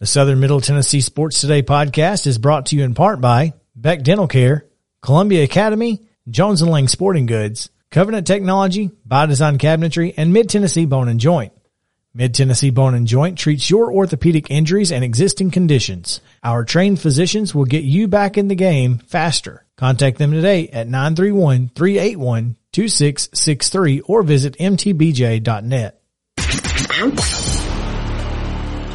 The Southern Middle Tennessee Sports Today podcast is brought to you in part by Beck Dental Care, Columbia Academy, Jones and Lang Sporting Goods, Covenant Technology, By Design Cabinetry, and Mid Tennessee Bone and Joint. Mid Tennessee Bone and Joint treats your orthopedic injuries and existing conditions. Our trained physicians will get you back in the game faster. Contact them today at 931-381-2663 or visit mtbj.net.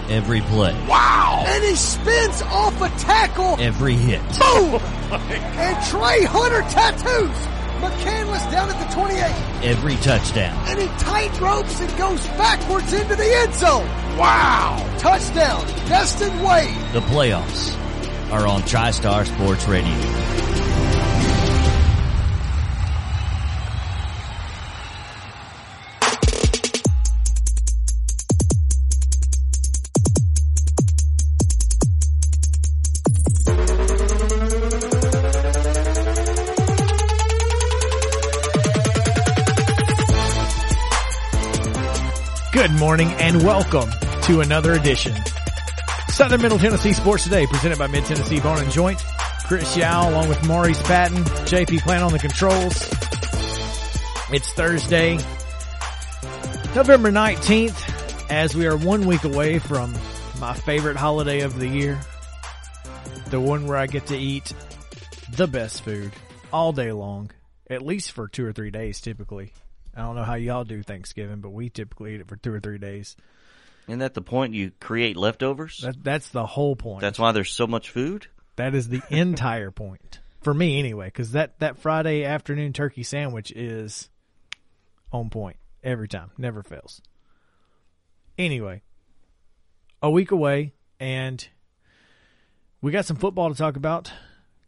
Every play, Wow! And he spins off a tackle. every hit, Boom! Oh and Trey Hunter tattoos McCandless down at the 28. every touchdown. And he tight ropes and goes backwards into the end zone. Wow! Touchdown, Destin Wade. The playoffs are on TriStar Sports Radio. Morning and welcome to another edition. Southern Middle Tennessee Sports Today presented by Mid Tennessee Bone and Joint. Chris Yao along with Maurice Patton, JP Plant on the controls. It's Thursday, November 19th, as we are one week away from my favorite holiday of the year. The one where I get to eat the best food all day long, at least for two or three days typically. I don't know how y'all do Thanksgiving, but we typically eat it for two or three days. Isn't that the point? You create leftovers. That, that's the whole point. That's why there's so much food. that is the entire point for me, anyway. Because that that Friday afternoon turkey sandwich is on point every time, never fails. Anyway, a week away, and we got some football to talk about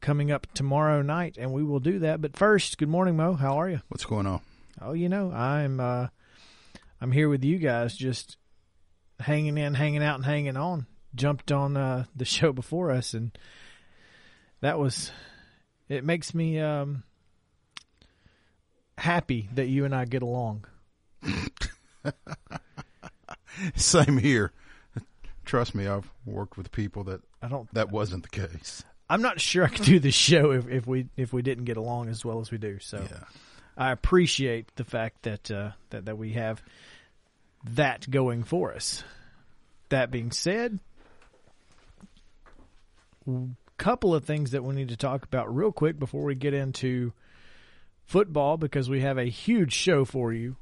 coming up tomorrow night, and we will do that. But first, good morning, Mo. How are you? What's going on? Oh, you know, I'm uh I'm here with you guys just hanging in, hanging out and hanging on. Jumped on uh the show before us and that was it makes me um happy that you and I get along. Same here. Trust me, I've worked with people that I don't that wasn't the case. I'm not sure I could do this show if, if we if we didn't get along as well as we do. So Yeah. I appreciate the fact that uh, that that we have that going for us. That being said, a couple of things that we need to talk about real quick before we get into football because we have a huge show for you.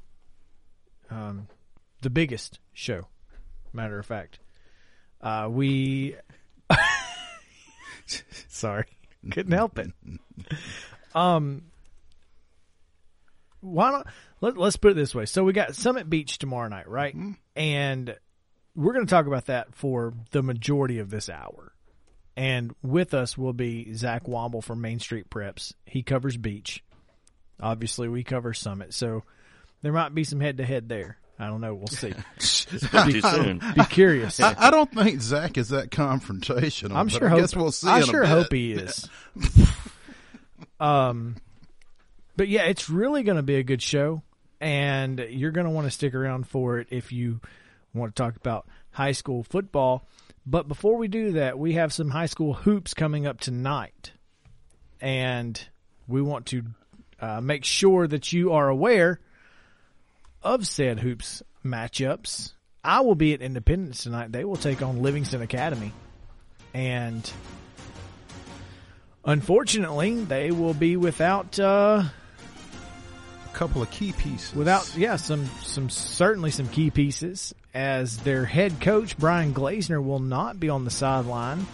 Um, the biggest show, matter of fact. Uh, we sorry, couldn't help it. Um, why don't let, let's put it this way? So we got Summit Beech tomorrow night, right? And we're going to talk about that for the majority of this hour. And with us will be Zach Womble from Main Street Preps. He covers beech. Obviously, we cover Summit, so there might be some head to head there. I don't know. We'll see. Not too soon. be curious. I, I don't think Zach is that confrontational. I'm sure. I hope, guess we'll see. I sure hope he is. um, but yeah, it's really going to be a good show, and you're going to want to stick around for it if you want to talk about high school football. But before we do that, we have some high school hoops coming up tonight, and we want to uh, make sure that you are aware of said hoops matchups. I will be at Independence tonight. They will take on Livingston Academy. And unfortunately, they will be without uh, couple of key pieces. without yeah some some certainly some key pieces as their head coach Brian Glazner will not be on the sideline.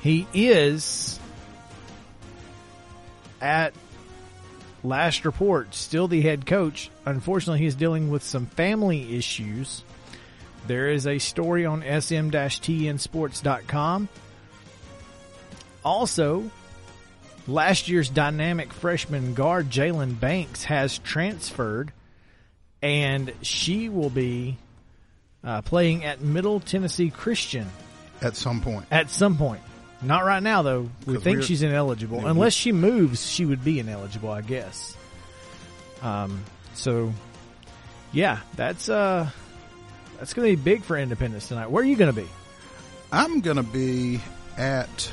He is at last report still the head coach. Unfortunately, he's dealing with some family issues. There is a story on sm-tnsports.com. Also, last year's dynamic freshman guard Jalen Banks has transferred, and she will be uh, playing at Middle Tennessee Christian at some point. at some point. Not right now, though. We think she's ineligible. Yeah, Unless she moves, she would be ineligible, I guess. Um. So, yeah, that's uh, that's going to be big for Independence tonight. Where are you going to be? I'm going to be at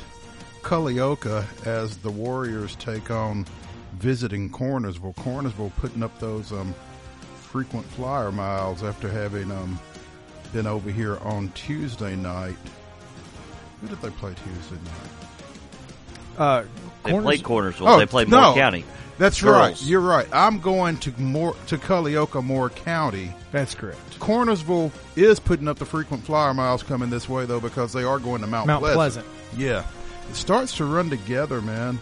Culleoka as the Warriors take on visiting Cornersville. Cornersville putting up those um, frequent flyer miles after having um, been over here on Tuesday night. Who did they play Tuesday night? Uh, They Corners- played Cornersville. Oh, they played no. County. That's Girls. right. You're right. I'm going to more to Culleoka, Moore County. That's correct. Cornersville is putting up the frequent flyer miles coming this way though because they are going to Mount, Mount Pleasant. Yeah, it starts to run together, man.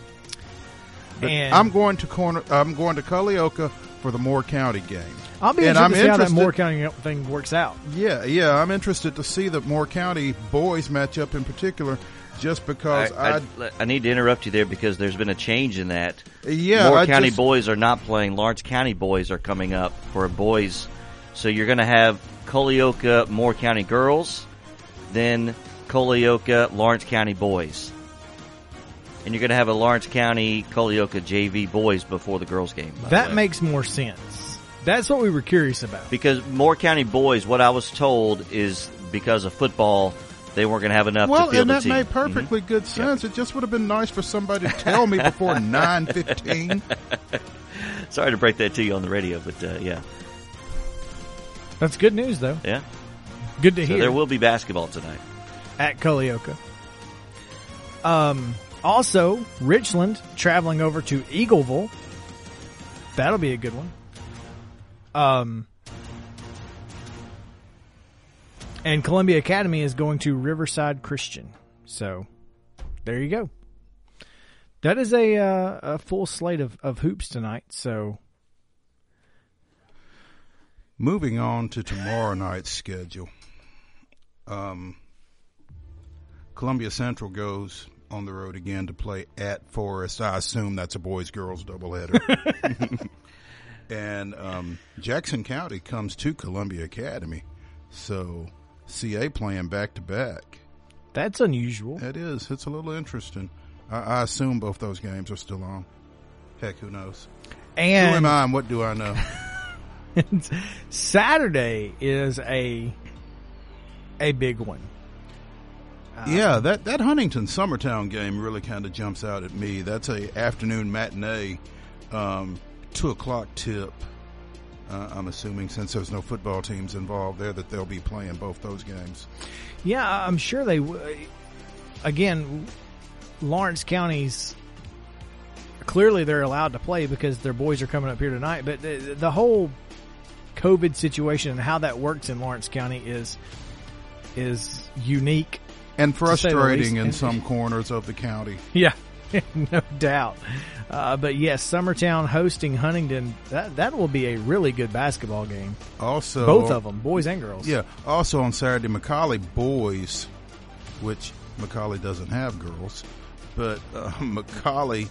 And- I'm going to corner. I'm going to Culleoka for the Moore County game. I'll be And interested I'm to see how that interested- Moore County thing works out. Yeah, yeah. I'm interested to see the Moore County boys match up in particular, just because I, I, I, I need to interrupt you there because there's been a change in that. yeah, Moore I County just- boys are not playing. Lawrence County boys are coming up for boys. So you're going to have Culleoka Moore County girls, then Culleoka Lawrence County boys. And you're going to have a Lawrence County Culleoka JV boys before the girls game. That makes more sense. That's what we were curious about. because Moore County boys, what I was told is because of football, they weren't going to have enough Well, to field and the that team. made perfectly good sense. It just would have been nice for somebody to tell me before nine fifteen. Sorry to break that to you on the radio, but uh, yeah, That's good news, though. yeah. Good to So hear. there will be basketball tonight. at Culleoka. Um, also, Richland traveling over to Eagleville. That'll be a good one. Um, and Columbia Academy is going to Riverside Christian. So, there you go. That is a uh, a full slate of, of hoops tonight. So, Moving on to tomorrow night's schedule. Um, Columbia Central goes on the road again to play at Forest. I assume that's a boys girls doubleheader. and um, Jackson County comes to Columbia Academy. So CA playing back to back. that's unusual. It is. It's a little interesting. I, I assume both those games are still on. Heck, who knows? And who am I and what do I know? Saturday is a a big one. Yeah, that that Huntington Summertown game really kind of jumps out at me. That's a afternoon matinee, um, two o'clock tip. Uh, I'm assuming since there's no football teams involved there, that they'll be playing both those games. Yeah, I'm sure they. w- Again, Lawrence County's clearly they're allowed to play because their boys are coming up here tonight. But the, the whole COVID situation and how that works in Lawrence County is is unique. And say the least. frustrating in some corners of the county. Yeah, no doubt. Uh, but yes, Summertown hosting Huntington. That that will be a really good basketball game. Also, Both of them, boys and girls. Yeah. Also on Saturday, McCallie boys, which McCallie doesn't have girls, but uh, McCallie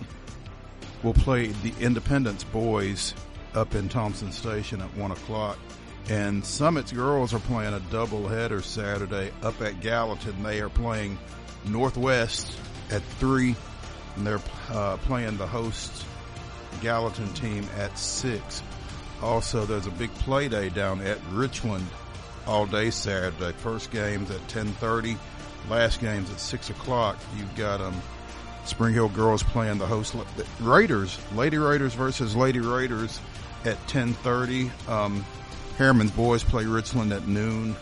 will play the Independence boys up in Thompson Station at one o'clock. And Summit's girls are playing a doubleheader Saturday up at Gallatin. They are playing Northwest at three, and they're uh, playing the host Gallatin team at six. Also, there's a big play day down at Richland all day Saturday. First game's at 10:30, last game's at six o'clock. You've got um, Spring Hill girls playing the host Raiders, Lady Raiders versus Lady Raiders at 10:30. Um, Harriman's boys play Richland at noon.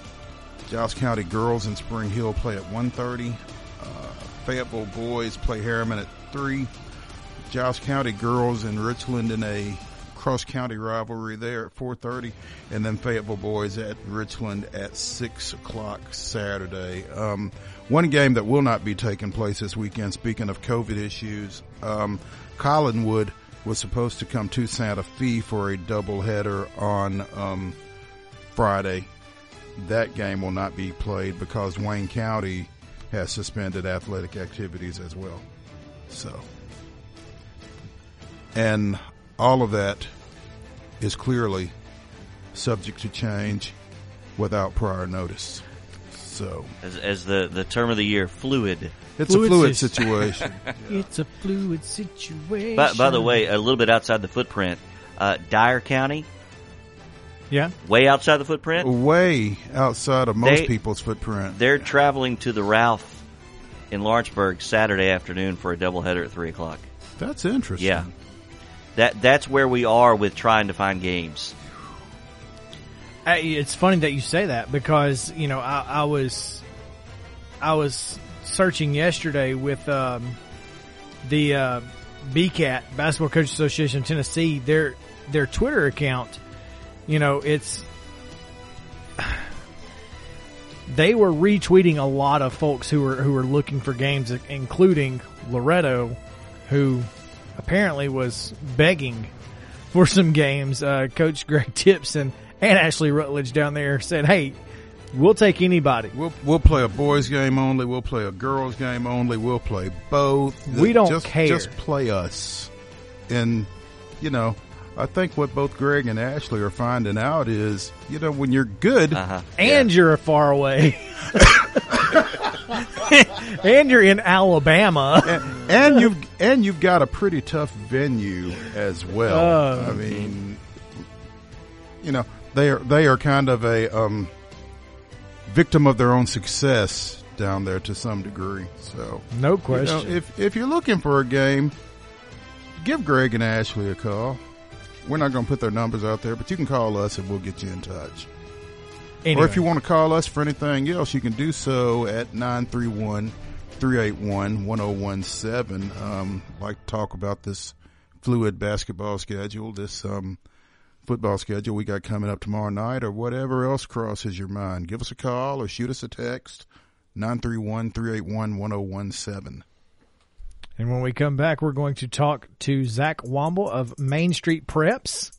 Giles County girls in Spring Hill play at 1:30. Uh, Fayetteville boys play Harriman at three. Giles County girls in Richland in a cross county rivalry there at 4:30, and then Fayetteville boys at Richland at six o'clock Saturday. Um, one game that will not be taking place this weekend. Speaking of COVID issues, um, Collinwood was supposed to come to Santa Fe for a doubleheader on um, Friday. That game will not be played because Wayne County has suspended athletic activities as well. So, and all of that is clearly subject to change without prior notice. So, As, as the, the term of the year, fluid. it's Fluid a fluid sys- situation. It's a fluid situation. By, by the way, a little bit outside the footprint, uh, Dyer County Yeah. way outside the footprint. Way outside of most They- people's footprint. They're traveling to the Ralph in Lawrenceburg Saturday afternoon for a doubleheader at three o'clock. That's interesting. Yeah, that that's where we are with trying to find games. It's funny that you say that because you know I, I was I was searching yesterday with um, the uh, BCAT Basketball Coach Association of Tennessee their their Twitter account. You know, it's they were retweeting a lot of folks who were who were looking for games, including Loretto, who apparently was begging for some games. Uh, Coach Greg Tipson and Ashley Rutledge down there said, "Hey, we'll take anybody. We'll we'll play a boys game only. We'll play a girls game only. We'll play both. We don't just, care. Just play us. And you know, I think what both Greg and Ashley are finding out is, you know, when you're good, Uh huh. And you're far away." and you're in Alabama. and, and you've and you've got a pretty tough venue as well. Oh. I mean, you know, they are they are kind of a um, victim of their own success down there to some degree. So No You know, question. if if you're looking for a game, give Greg and Ashley a call. We're not going to put their numbers out there, but you can call us and we'll get you in touch. Anyway. Or if you want to call us for anything else, you can do so at 931 381 1017. Um, like to talk about this fluid basketball schedule, this um, football schedule we got coming up tomorrow night, or whatever else crosses your mind. Give us a call or shoot us a text 931 381 1017. And when we come back, we're going to talk to Zach Womble of Main Street Preps.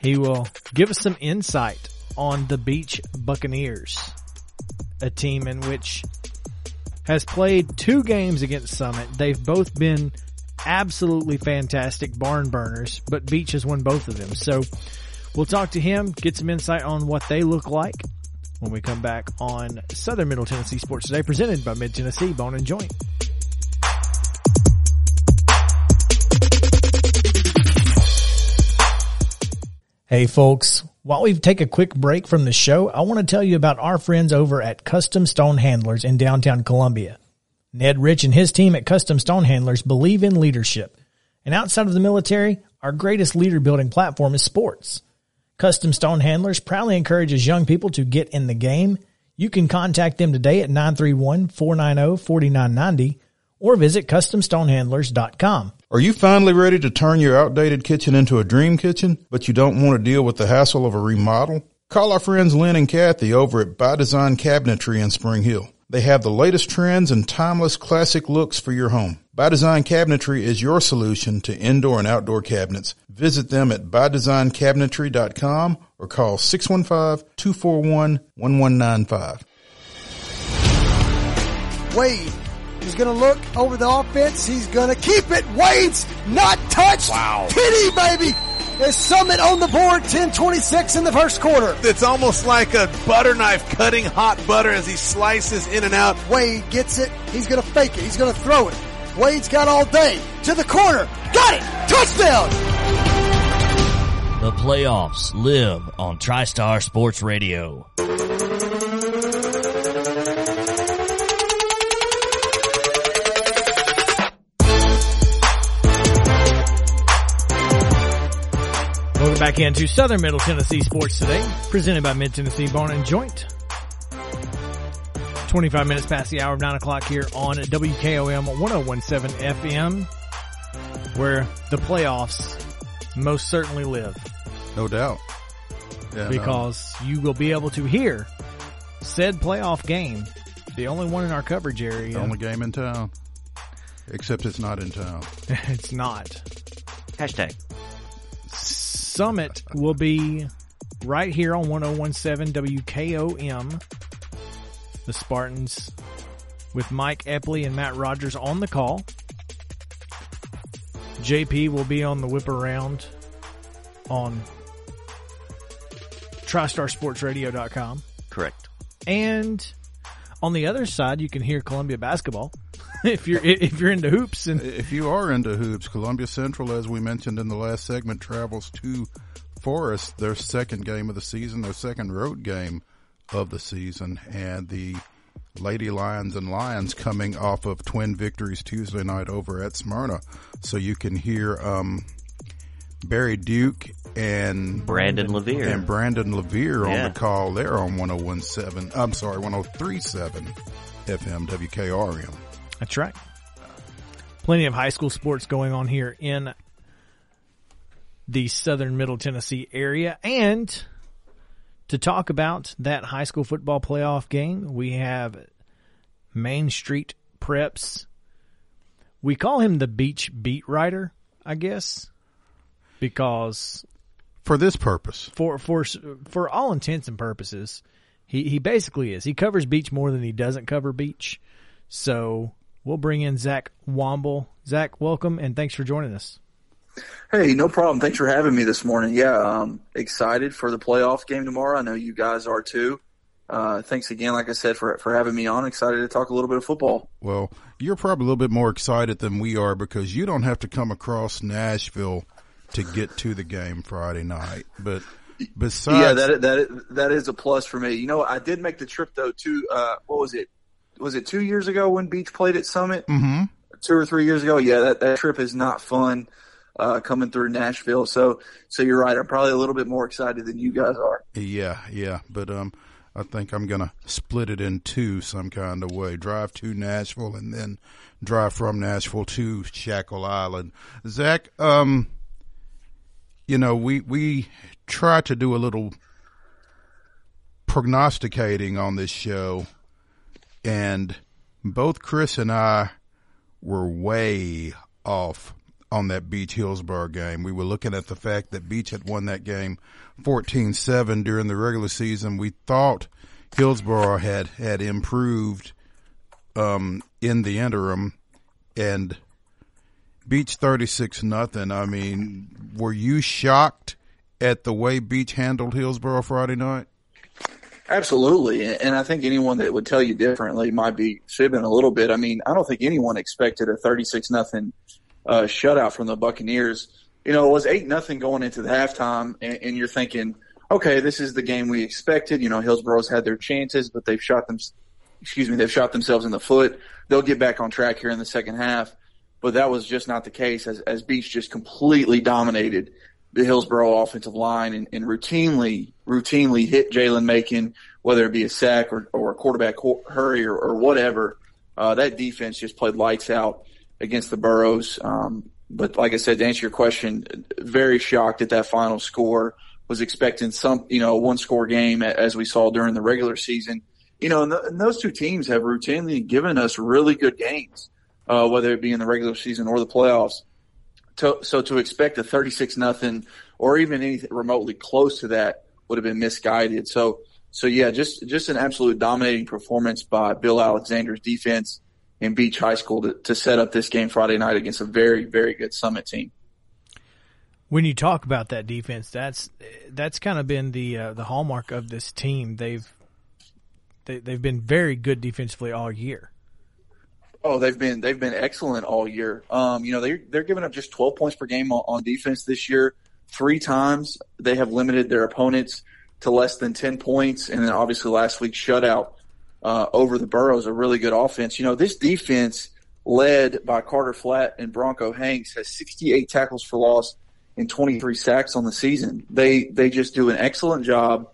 He will give us some insight on the Beech Buccaneers, a team in which has played two games against Summit. They've both been absolutely fantastic barn burners, but Beech has won both of them. So we'll talk to him, get some insight on what they look like when we come back on Southern Middle Tennessee Sports Today, presented by Mid Tennessee Bone and Joint. Hey folks, while we take a quick break from the show, I want to tell you about our friends over at Custom Stone Handlers in downtown Columbia. Ned Rich and his team at Custom Stone Handlers believe in leadership. And outside of the military, our greatest leader building platform is sports. Custom Stone Handlers proudly encourages young people to get in the game. You can contact them today at 931-490-4990 or visit customstonehandlers.com. Are you finally ready to turn your outdated kitchen into a dream kitchen, but you don't want to deal with the hassle of a remodel? Call our friends Lynn and Kathy over at By Design Cabinetry in Spring Hill. They have the latest trends and timeless classic looks for your home. By Design Cabinetry is your solution to indoor and outdoor cabinets. Visit them at bydesignCabinetry.com or call 615-241-1195. Wade is going to look over the offense. He's going to keep it. Wade's not touched. Wow. Kitty, baby. Is Summit on the board 10-26 in the first quarter. It's almost like a butter knife cutting hot butter as he slices in and out. Wade gets it. He's going to fake it. He's going to throw it. Wade's got all day. To the corner. Got it. Touchdown. The playoffs live on TriStar Sports Radio. Welcome back into Southern Middle Tennessee Sports Today, presented by Mid Tennessee Bone and Joint. 25 minutes past the hour of 9 o'clock here on WKOM 1017 FM, where the playoffs most certainly live No doubt. Yeah, no. because you will be able to hear said playoff game, the only one in our coverage area. the only game in town. Except it's not in town. it's not. Hashtag. Summit will be right here on 1017 WKOM. The Spartans with Mike Epley and Matt Rogers on the call. JP will be on the whip around on TriStarSportsRadio.com. Correct. And on the other side, you can hear Columbia basketball if you're if you're into hoops and If you are into hoops, Columbia Central, as we mentioned in the last segment, travels to Forest, their second game of the season, their second road game of the season, and the Lady Lions and Lions coming off of twin victories Tuesday night over at Smyrna. So you can hear um, Barry Duke and Brandon Levere. and Brandon Levere Yeah. on the call. They're on 1017. I'm sorry, 1037 FM WKRM. That's right. Plenty of high school sports going on here in the southern middle Tennessee area. And to talk about that high school football playoff game, we have Main Street Preps. We call him the beech beat writer, I guess, because For this purpose, for for for all intents and purposes, he he basically is. He covers beech more than he doesn't cover beech. So we'll bring in Zach Womble. Zach, welcome and thanks for joining us. Hey, no problem. Thanks for having me this morning. Yeah, um, excited for the playoff game tomorrow. I know you guys are too. Uh, thanks again, like I said, for for having me on. Excited to talk a little bit of football. well, you're probably a little bit more excited than we are because you don't have to come across Nashville to get to the game Friday night. But besides, yeah, that that that is a plus for me. You know, I did make the trip though. To uh, what was it? Was it two years ago when Beech played at Summit? hmm Two or three years ago. Yeah, that that trip is not fun. Uh, coming through Nashville, so so you're right. I'm probably a little bit more excited than you guys are. Yeah, yeah, but um, I think I'm gonna split it in two some kind of way. Drive to Nashville and then drive from Nashville to Shackle Island. Zach, um, you know we we try to do a little prognosticating on this show, and both Chris and I were way off on that Beech Hillsboro game. We were looking at the fact that Beech had won that game 14-7 during the regular season. We thought Hillsboro had, had improved, um, in the interim and Beech 36 nothing. I mean, were you shocked at the way Beech handled Hillsboro Friday night? Absolutely, and I think anyone that would tell you differently might be fibbing a little bit. I mean, I don't think anyone expected a thirty-six nothing uh, shutout from the Buccaneers. You know, it was eight nothing going into the halftime, and, and you're thinking, okay, this is the game we expected. You know, Hillsboro's had their chances, but they've shot them. Excuse me, they've shot themselves in the foot. They'll get back on track here in the second half, but that was just not the case. As as Beech just completely dominated the Hillsboro offensive line and, and routinely, routinely hit Jalen Macon, whether it be a sack or, or a quarterback hurry or, or whatever. Uh, that defense just played lights out against the Burros. Um, but like I said, to answer your question, very shocked at that final score. Was expecting some, you know, one score game as we saw during the regular season. You know, and, and those two teams have routinely given us really good games, uh, whether it be in the regular season or the playoffs to, so to expect a 36 nothing or even anything remotely close to that would have been misguided. So, so yeah, just, just an absolute dominating performance by Bill Alexander's defense in Beech High School to, to set up this game Friday night against a very, very good Summit team. When you talk about that defense, that's that's kind of been the uh, the hallmark of this team. They've they, they've been very good defensively all year. Oh, they've been they've been excellent all year. Um, you know, they they're giving up just 12 points per game on, on defense this year. Three times they have limited their opponents to less than 10 points, and then obviously last week's shutout uh, over the Burros, a really good offense. You know, this defense led by Carter Flat and Bronco Hanks has 68 tackles for loss and 23 sacks on the season. They they just do an excellent job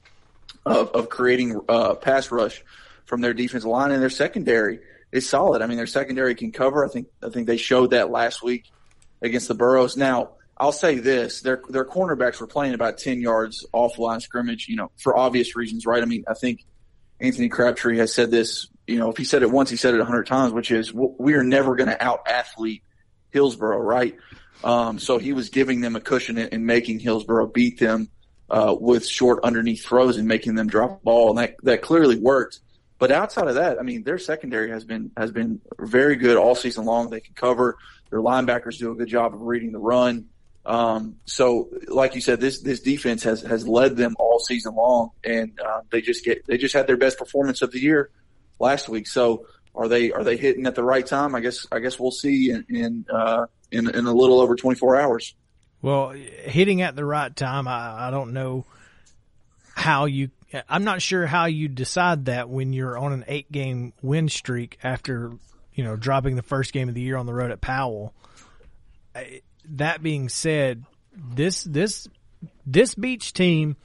of, of creating uh, pass rush from their defensive line and their secondary is solid. I mean, their secondary can cover. I think I think they showed that last week against the Burros. Now, I'll say this: their their cornerbacks were playing about ten yards off line scrimmage. You know, for obvious reasons, right? I mean, I think Anthony Crabtree has said this. You know, if he said it once, he said it a hundred times, which is we are never going to out athlete Hillsboro, right? Um, so he was giving them a cushion and, making Hillsboro beat them uh, with short underneath throws and making them drop the ball, and that that clearly worked. But outside of that, I mean, their secondary has been has been very good all season long. They can cover. Their linebackers do a good job of reading the run. Um, so, like you said, this this defense has has led them all season long, and uh, they just get they just had their best performance of the year last week. So, are they are they hitting at the right time? I guess I guess we'll see in in uh, in, in a little over 24 hours. Well, hitting at the right time, I, I don't know how you. I'm not sure how you decide that when you're on an eight game win streak after you know dropping the first game of the year on the road at Powell. That being said, this this this beech team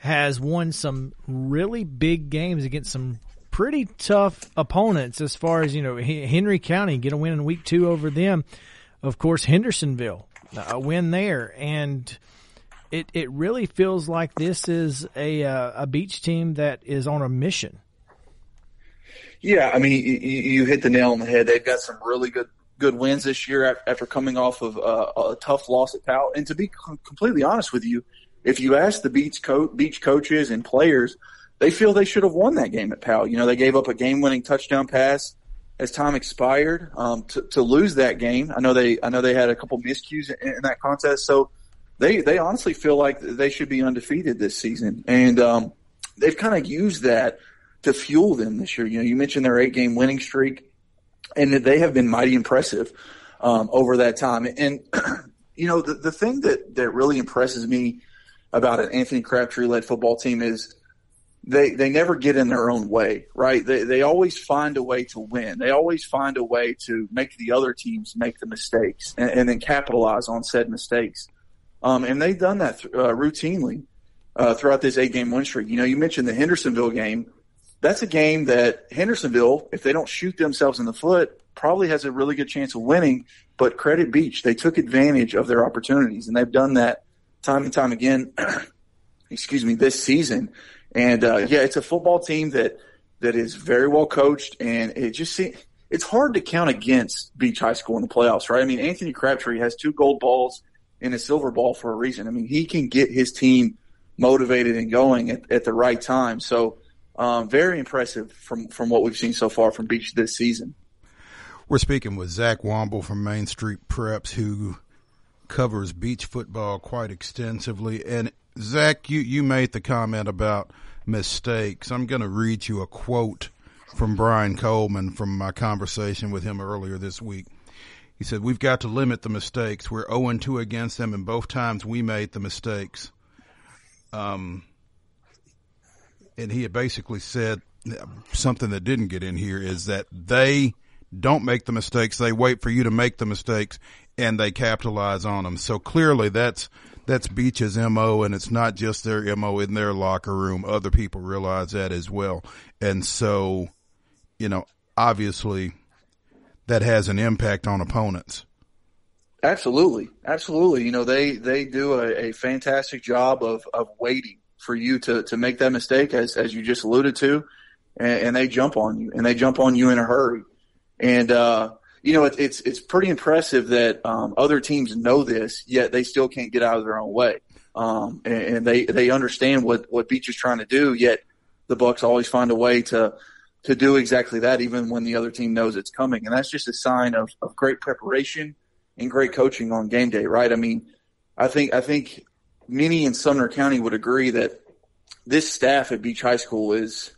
has won some really big games against some pretty tough opponents as far as you know Henry County get a win in week 2 over them of course Hendersonville a win there and it it really feels like this is a uh, a beech team that is on a mission yeah I mean you, you hit the nail on the head they've got some really good good wins this year after coming off of uh, a tough loss at Powell and to be completely honest with you if you ask the beech co- beech coaches and players, they feel they should have won that game at Powell. You know, they gave up a game-winning touchdown pass as time expired um, to, to lose that game. I know they I know they had a couple miscues in, in that contest, so they they honestly feel like they should be undefeated this season, and um, they've kind of used that to fuel them this year. You know, you mentioned their eight-game winning streak, and they have been mighty impressive um, over that time. And you know, the the thing that that really impresses me about an Anthony Crabtree led football team is they they never get in their own way, right? They they always find a way to win. They always find a way to make the other teams make the mistakes and, and then capitalize on said mistakes. Um, and they've done that th- uh, routinely uh, throughout this eight game win streak. You know, you mentioned the Hendersonville game. That's a game that Hendersonville, if they don't shoot themselves in the foot, probably has a really good chance of winning. But credit Beech, they took advantage of their opportunities, and they've done that time and time again. excuse me, this season. And uh, yeah, it's a football team that that is very well coached, and it just seems it's hard to count against Beech High School in the playoffs, right? I mean, Anthony Crabtree has two gold balls and a silver ball for a reason. I mean, he can get his team motivated and going at, at the right time. So, um, very impressive from from what we've seen so far from Beech this season. We're speaking with Zach Womble from Main Street Preps, who covers beech football quite extensively. And Zach, you, you made the comment about mistakes. I'm going to read you a quote from Brian Coleman from my conversation with him earlier this week. He said, We've got to limit the mistakes. We're 0 2 against them, and both times we made the mistakes. Um, and he had basically said something that didn't get in here is that they don't make the mistakes. They wait for you to make the mistakes and they capitalize on them. So clearly that's, that's Beech's MO and it's not just their MO in their locker room. Other people realize that as well. And so, you know, obviously that has an impact on opponents. Absolutely. Absolutely. You know, they, they do a, a fantastic job of, of waiting for you to, to make that mistake as, as you just alluded to. And, and they jump on you and they jump on you in a hurry. And, uh, you know, it, it's it's pretty impressive that um, other teams know this, yet they still can't get out of their own way, um, and, and, they they understand what what Beech is trying to do. Yet the Bucks always find a way to to do exactly that, even when the other team knows it's coming, and that's just a sign of, of great preparation and great coaching on game day, right? I mean, I think I think many in Sumner County would agree that this staff at Beech High School is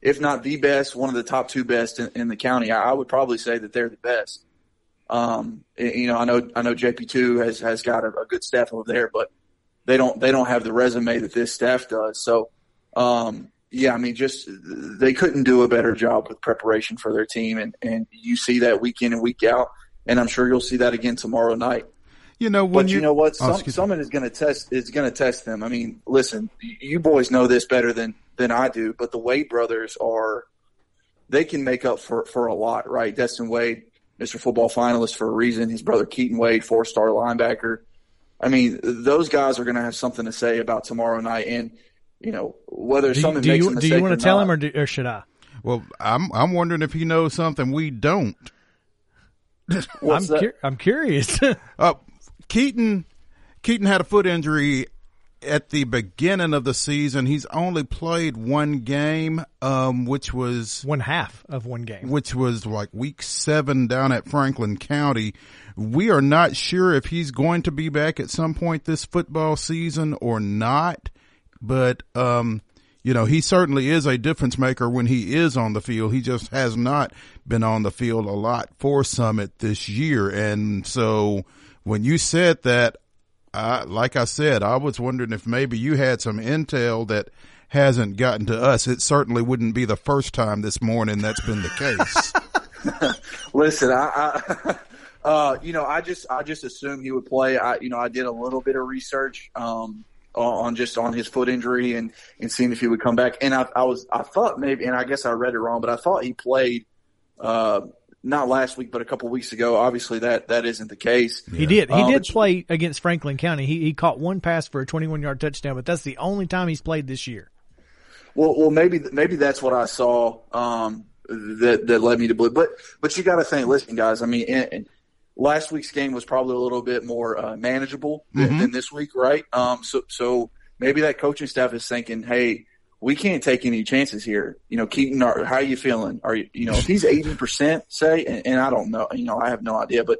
if not the best, one of the top two best in, in the county. I, I, would probably say that they're the best. Um, you know, I know, I know JP2 has, has got a, a, good staff over there, but they don't, they don't have the resume that this staff does. So, um, yeah, I mean, just they couldn't do a better job with preparation for their team. And, and you see that week in and week out. And I'm sure you'll see that again tomorrow night. You know, when but you, you know what? Oh, Some, someone is going to test, is going to test them. I mean, listen, you boys know this better than, than I do, but the Wade brothers are they can make up for for a lot, right? Destin Wade, Mr. Football finalist for a reason. His brother Keaton Wade, four star linebacker. I mean, those guys are going to have something to say about tomorrow night, and you know whether do, someone do makes you, a mistake Do you want to tell not, him, or, do, or should I? Well, I'm I'm wondering if he knows something we don't. I'm cu- I'm curious. uh, Keaton Keaton had a foot injury at the beginning of the season, he's only played one game, um, which was one half of one game, which was like week seven down at Franklin County. We are not sure if he's going to be back at some point this football season or not, but, um, you know, he certainly is a difference maker when he is on the field. He just has not been on the field a lot for Summit this year. And so when you said that, I, like I said, I was wondering if maybe you had some intel that hasn't gotten to us. It certainly wouldn't be the first time this morning that's been the case. Listen, I, I uh, you know, I just I just assumed he would play. I, you know, I did a little bit of research um, on just on his foot injury and and seeing if he would come back. And I, I was I thought maybe, and I guess I read it wrong, but I thought he played. Uh, not last week, but a couple weeks ago. Obviously, that that isn't the case. He did. He Um, did play against Franklin County. He he caught one pass for a 21 yard touchdown, but that's the only time he's played this year. Well, well, maybe maybe that's what I saw um, that that led me to believe. But but you got to think, listen, guys. I mean, and, and last week's game was probably a little bit more uh, manageable than, than this week, right? Um, so so maybe that coaching staff is thinking, hey, we can't take any chances here. You know, Keaton, are, how are you feeling? Are you you know if he's eighty percent, say, and, and I don't know, you know, I have no idea, but.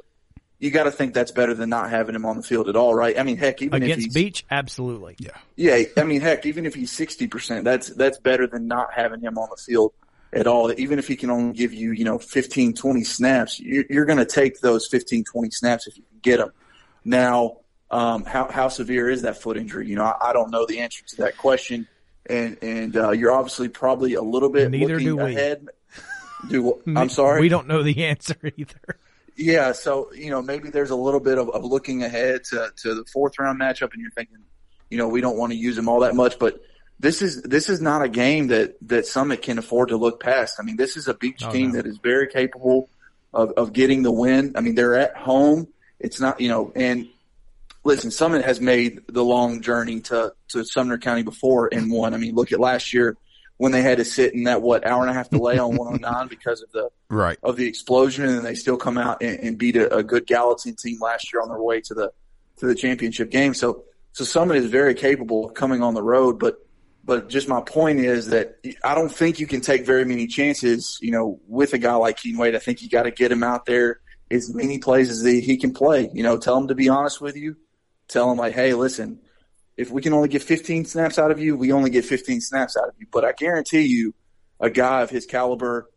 You got to think that's better than not having him on the field at all, right? I mean, heck, even if Against he's Beech, absolutely. Yeah. yeah, I mean, heck, even if he's sixty percent, that's that's better than not having him on the field at all. Even if he can only give you, you know, 15, 20 snaps, you're, you're going to take those 15, 20 snaps if you can get them. Now, um, how how severe is that foot injury? You know, I, I don't know the answer to that question, and and uh, you're obviously probably a little bit Neither looking do we. ahead. Do I'm sorry. We don't know the answer either. Yeah, so you know maybe there's a little bit of, of looking ahead to, to the fourth round matchup, and you're thinking, you know, we don't want to use him all that much, but this is this is not a game that that Summit can afford to look past. I mean, this is a beech Oh, team no. that is very capable of, of getting the win. I mean, they're at home. It's not you know, and listen, Summit has made the long journey to to Sumner County before and won. I mean, look at last year when they had to sit in that what hour and a half delay on 109 because of the Right. of the explosion, and then they still come out and, and beat a, a good Gallatin team last year on their way to the to the championship game. So so Summit is very capable of coming on the road, but but just my point is that I don't think you can take very many chances, you know, with a guy like Keaton Wade. I think you got to get him out there as many plays as he, he can play. You know, tell him to be honest with you. Tell him like, hey, listen, if we can only get 15 snaps out of you, we only get 15 snaps out of you. But I guarantee you, a guy of his caliber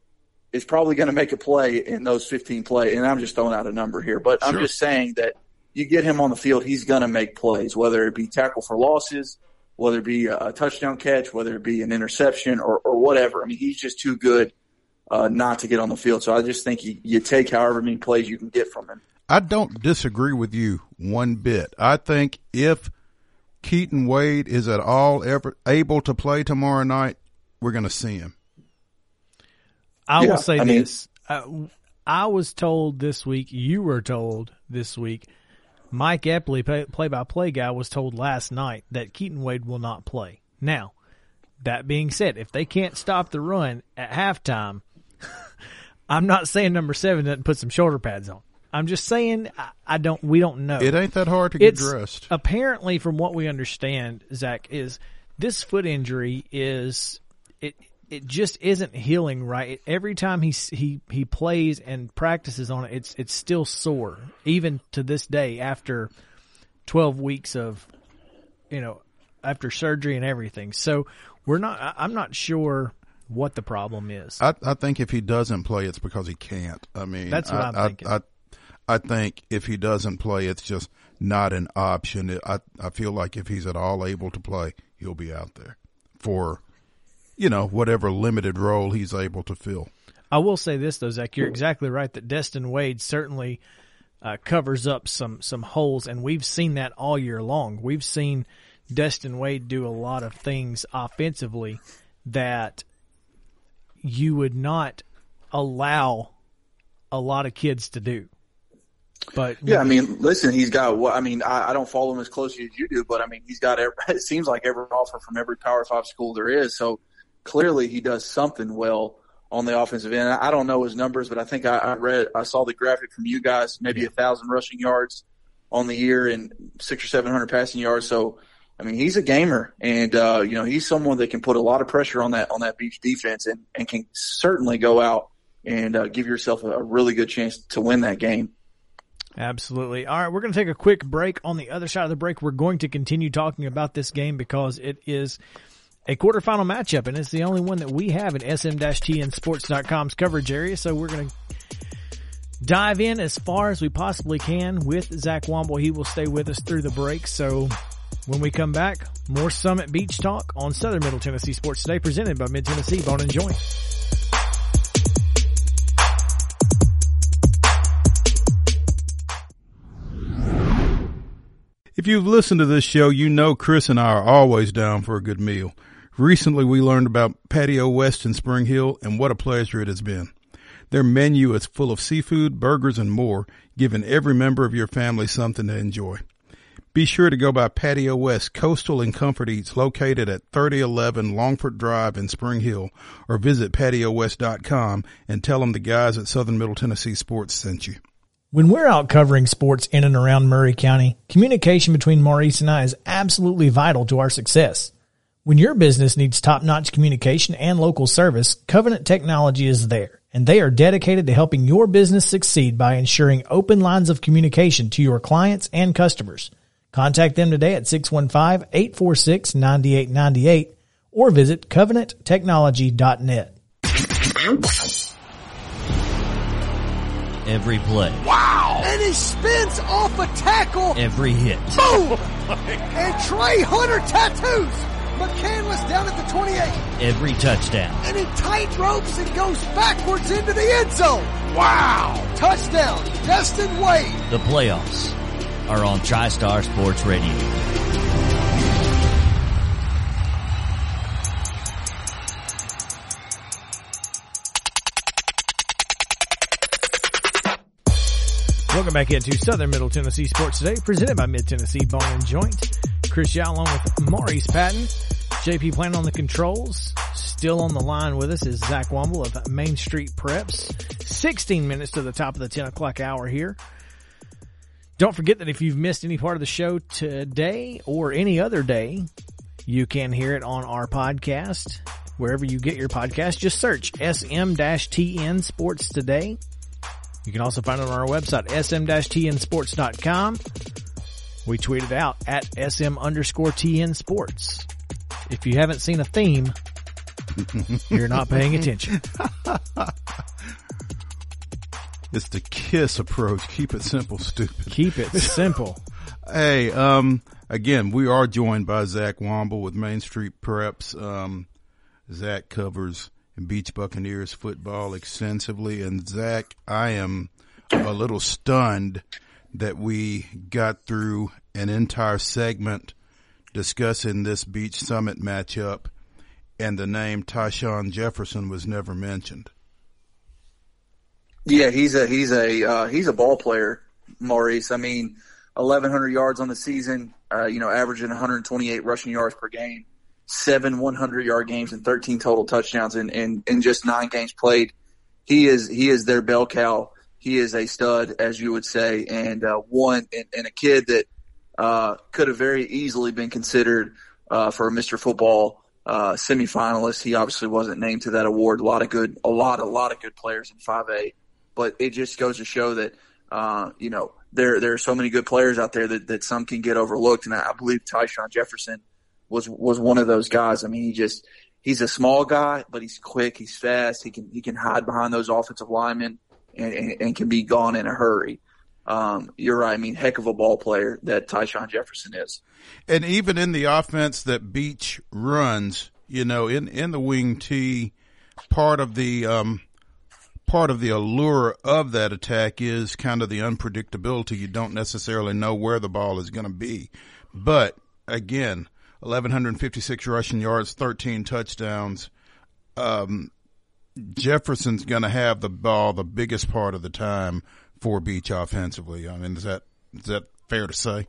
is probably going to make a play in those 15 play. And I'm just throwing out a number here, but I'm just saying that you get him on the field, he's going to make plays, whether it be tackle for losses, whether it be a touchdown catch, whether it be an interception or, or whatever. I mean, he's just too good uh, not to get on the field. So I just think you, you take however many plays you can get from him. I don't disagree with you one bit. I think if Keaton Wade is at all ever able to play tomorrow night, we're going to see him. I Yeah, will say I mean- this. Uh, I was told this week, you were told this week, Mike Epley, play by play guy, was told last night that Keaton Wade will not play. Now, that being said, if they can't stop the run at halftime, I'm not saying number seven doesn't put some shoulder pads on. I'm just saying I, I don't. We don't know. It ain't that hard to get it's dressed. apparently from what we understand, Zach, is this foot injury is it it just isn't healing right. Every time he he he plays and practices on it, it's it's still sore, even to this day after twelve weeks of you know after surgery and everything. So we're not. I'm not sure what the problem is. I, I think if he doesn't play, it's because he can't. I mean, That's what I, I'm thinking. I, I think if he doesn't play, it's just not an option. I, I feel like if he's at all able to play, he'll be out there for, you know, whatever limited role he's able to fill. I will say this though, Zach, you're exactly right that Destin Wade certainly uh, covers up some some holes, and we've seen that all year long. We've seen Destin Wade do a lot of things offensively that you would not allow a lot of kids to do. But Yeah, I mean, listen, he's got what I mean. I, I don't follow him as closely as you do, but I mean, he's got every, it seems like every offer from every Power Five school there is. So clearly, he does something well on the offensive end. I, don't know his numbers, but I think I, I read, I saw the graphic from you guys, maybe a thousand rushing yards on the year and six or seven hundred passing yards. So, I mean, he's a gamer, and uh, you know, he's someone that can put a lot of pressure on that on that beech defense, and and can certainly go out and uh, give yourself a, a really good chance to win that game. Absolutely. All right, we're going to take a quick break. On the other side of the break, we're going to continue talking about this game because it is a quarterfinal matchup, and it's the only one that we have in SM-TNsports.com's coverage area. So we're going to dive in as far as we possibly can with Zach Womble. He will stay with us through the break. So when we come back, more Summit Beech Talk on Southern Middle Tennessee Sports Today presented by Mid Tennessee Bone and Joint. If you've listened to this show, you know Chris and I are always down for a good meal. Recently, we learned about Patio West in Spring Hill, and what a pleasure it has been. Their menu is full of seafood, burgers, and more, giving every member of your family something to enjoy. Be sure to go by Patio West Coastal and Comfort Eats located at 3011 Longford Drive in Spring Hill or visit patiowest.com and tell them the guys at Southern Middle Tennessee Sports sent you. When we're out covering sports in and around Maury County, communication between Maurice and I is absolutely vital to our success. When your business needs top-notch communication and local service, Covenant Technology is there, and they are dedicated to helping your business succeed by ensuring open lines of communication to your clients and customers. Contact them today at 615-846-9898 or visit covenanttechnology.net. Every play, And he spins off a tackle. every hit, Boom! and Trey Hunter tattoos McCandless down at the 28. every touchdown. And he tight ropes and goes backwards into the end zone. Wow! Touchdown, Destin Wade. The playoffs are on TriStar Sports Radio. Welcome back into Southern Middle Tennessee Sports Today, presented by Mid Tennessee Bone and Joint. Chris Yao along with Maurice Patton. JP Plant on the controls. Still on the line with us is Zach Womble of Main Street Preps. 16 minutes to the top of the 10 o'clock hour here. Don't forget that if you've missed any part of the show today or any other day, you can hear it on our podcast. Wherever you get your podcast, just search SM-TN Sports Today. You can also find it on our website, sm-tnsports.com. We tweet it out at sm underscore tn sports. If you haven't seen a theme, you're not paying attention. It's the KISS approach. Keep it simple, stupid. Keep it simple. Hey, um, again, we are joined by Zach Womble with Main Street Preps. Um, Zach covers Beech Buccaneers football extensively. And Zach, I am a little stunned that we got through an entire segment discussing this Beech Summit matchup and the name Tyshawn Jefferson was never mentioned. Yeah, he's a he's a uh, he's a ball player, Maurice. I mean, 1,100 yards on the season. Uh, you know, averaging 128 rushing yards per game, seven 100 yard games, and 13 total touchdowns in, in in just nine games played. He is he is their bell cow. He is a stud, as you would say, and uh, one and, and a kid that uh, could have very easily been considered uh, for a Mr. Football uh, semifinalist. He obviously wasn't named to that award. A lot of good, a lot, a lot of good players in 5A, but it just goes to show that uh, you know there there are so many good players out there that, that some can get overlooked, and I, I believe Tyshawn Jefferson was was one of those guys. I mean, he just he's a small guy, but he's quick, he's fast, he can he can hide behind those offensive linemen and, and, and can be gone in a hurry. Um, you're right. I mean, heck of a ball player that Tyshawn Jefferson is. And even in the offense that Beech runs, you know, in, in the wing T, part of the, um, part of the allure of that attack is kind of the unpredictability. You don't necessarily know where the ball is going to be. But again, 1156 rushing yards, 13 touchdowns. Um, Jefferson's going to have the ball the biggest part of the time for Beech offensively. I mean, is that, is that fair to say?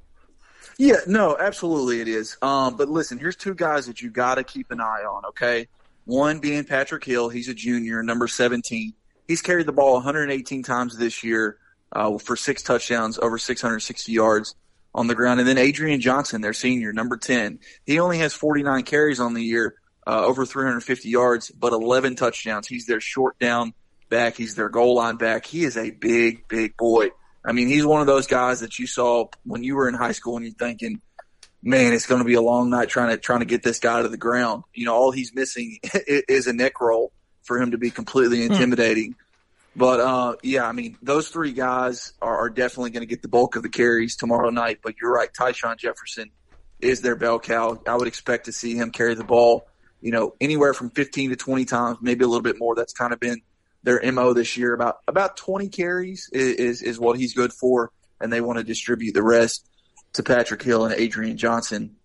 Yeah, no, absolutely it is. Um, but listen, here's two guys that you got to keep an eye on. Okay, one being Patrick Hill. He's a junior, number 17. He's carried the ball 118 times this year uh, for six touchdowns, over 660 yards on the ground. And then Adrian Johnson, their senior, number 10. He only has 49 carries on the year, uh, over 350 yards, but 11 touchdowns. He's their short down back. He's their goal line back. He is a big, big boy. I mean, he's one of those guys that you saw when you were in high school and you're thinking, man, it's going to be a long night trying to trying to get this guy to the ground. You know, all he's missing is a neck roll for him to be completely intimidating. But uh, yeah, I mean, those three guys are, are definitely going to get the bulk of the carries tomorrow night. But you're right, Tyshawn Jefferson is their bell cow. I would expect to see him carry the ball, you know, anywhere from 15 to 20 times, maybe a little bit more. That's kind of been their mo this year. About about 20 carries is is, is what he's good for, and they want to distribute the rest to Patrick Hill and Adrian Johnson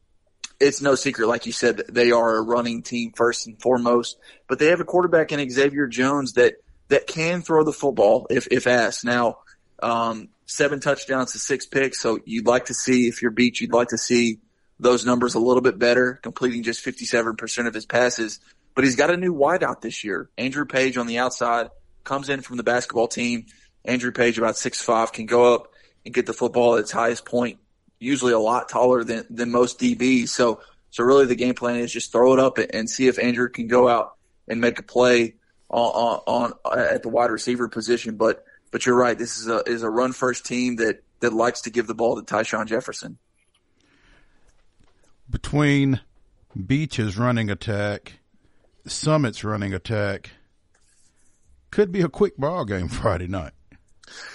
it's no secret, like you said, they are a running team first and foremost, but they have a quarterback in Xavier Jones that, that can throw the football if, if asked. Now, um, seven touchdowns to six picks. So you'd like to see, if you're Beech, you'd like to see those numbers a little bit better, completing just 57% of his passes. But he's got a new wideout this year. Andrew Page on the outside comes in from the basketball team. Andrew Page, about six five, can go up and get the football at its highest point usually a lot taller than, than most DBs. So, so really the game plan is just throw it up and see if Andrew can go out and make a play on, on, on uh, at the wide receiver position. But, but you're right. This is a, is a run first team that, that likes to give the ball to Tyshawn Jefferson. Between Beech's running attack, Summit's running attack, could be a quick ball game Friday night.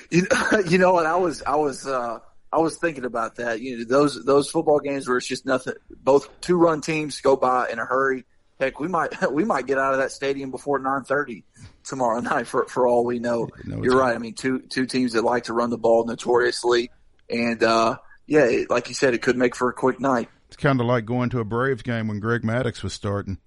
You, you know what? I was, I was, uh, I was thinking about that. You know, those those football games where it's just nothing. Both two run teams go by in a hurry. Heck, we might we might get out of that stadium before nine thirty tomorrow night for for all we know. No, You're right. I mean, two two teams that like to run the ball notoriously, and uh, yeah, it, like you said, it could make for a quick night. It's kind of like going to a Braves game when Greg Maddux was starting.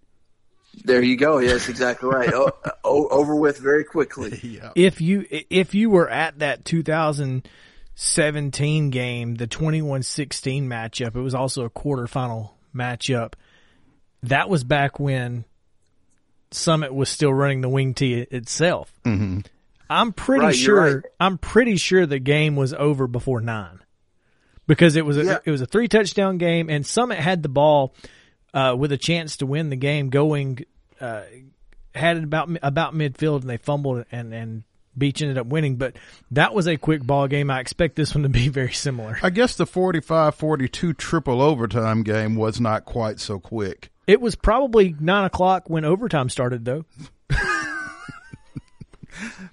There you go. Yes, exactly right. o- over with very quickly. yeah. If you if you were at that 2017 game, the 21-16 matchup. It was also a quarterfinal matchup. That was back when Summit was still running the wing tee itself. Mm-hmm. I'm pretty right, sure. Right. I'm pretty sure the game was over before nine, because it was a yeah. it was a three touchdown game, and Summit had the ball uh, with a chance to win the game. Going uh, had it about about midfield, and they fumbled and and Beech ended up winning, but that was a quick ball game. I expect this one to be very similar. I guess the 45-42 triple overtime game was not quite so quick. It was probably nine o'clock when overtime started, though.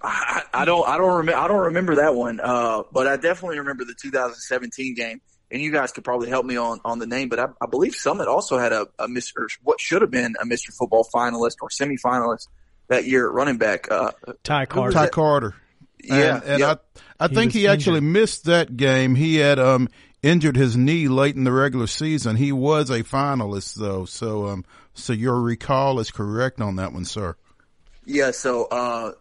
I, I, don't, I don't remember, I don't remember that one. Uh, but I definitely remember the 2017 game. And you guys could probably help me on, on the name, but I, I believe Summit also had a, a Mr. what should have been a Mr. Football finalist or semifinalist that year at running back. Uh, Ty Carter. Ty Carter. Yeah, and, and yep. I I he think he actually missed that game. He had um injured his knee late in the regular season. He was a finalist though, so um so your recall is correct on that one, sir. Yeah. So uh,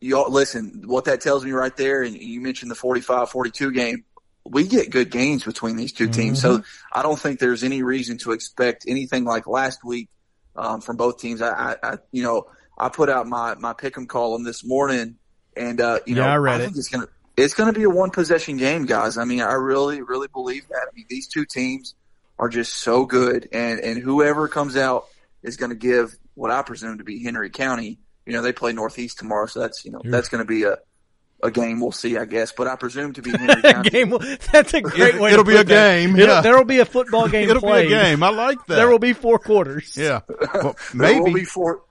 y'all listen. What that tells me right there, and you mentioned the 45-42 game. We get good games between these 2 teams, mm-hmm. so I don't think there's any reason to expect anything like last week um, from both teams. I, I, I you know I put out my my pick'em column this morning, and uh, you yeah, know, I read I think it. it's gonna it's gonna be a one possession game, guys. I mean, I really really believe that. I mean, these two teams are just so good, and and whoever comes out is going to give what I presume to be Henry County. You know, they play Northeast tomorrow, so that's you know that's going to be a a game. We'll see, I guess. But I presume to be Henry County. game. That's a great way. It'll be a that. game. It'll, There will be a football game. It'll played. be a game. I like that. There will be four quarters. Yeah, well, maybe there will be four.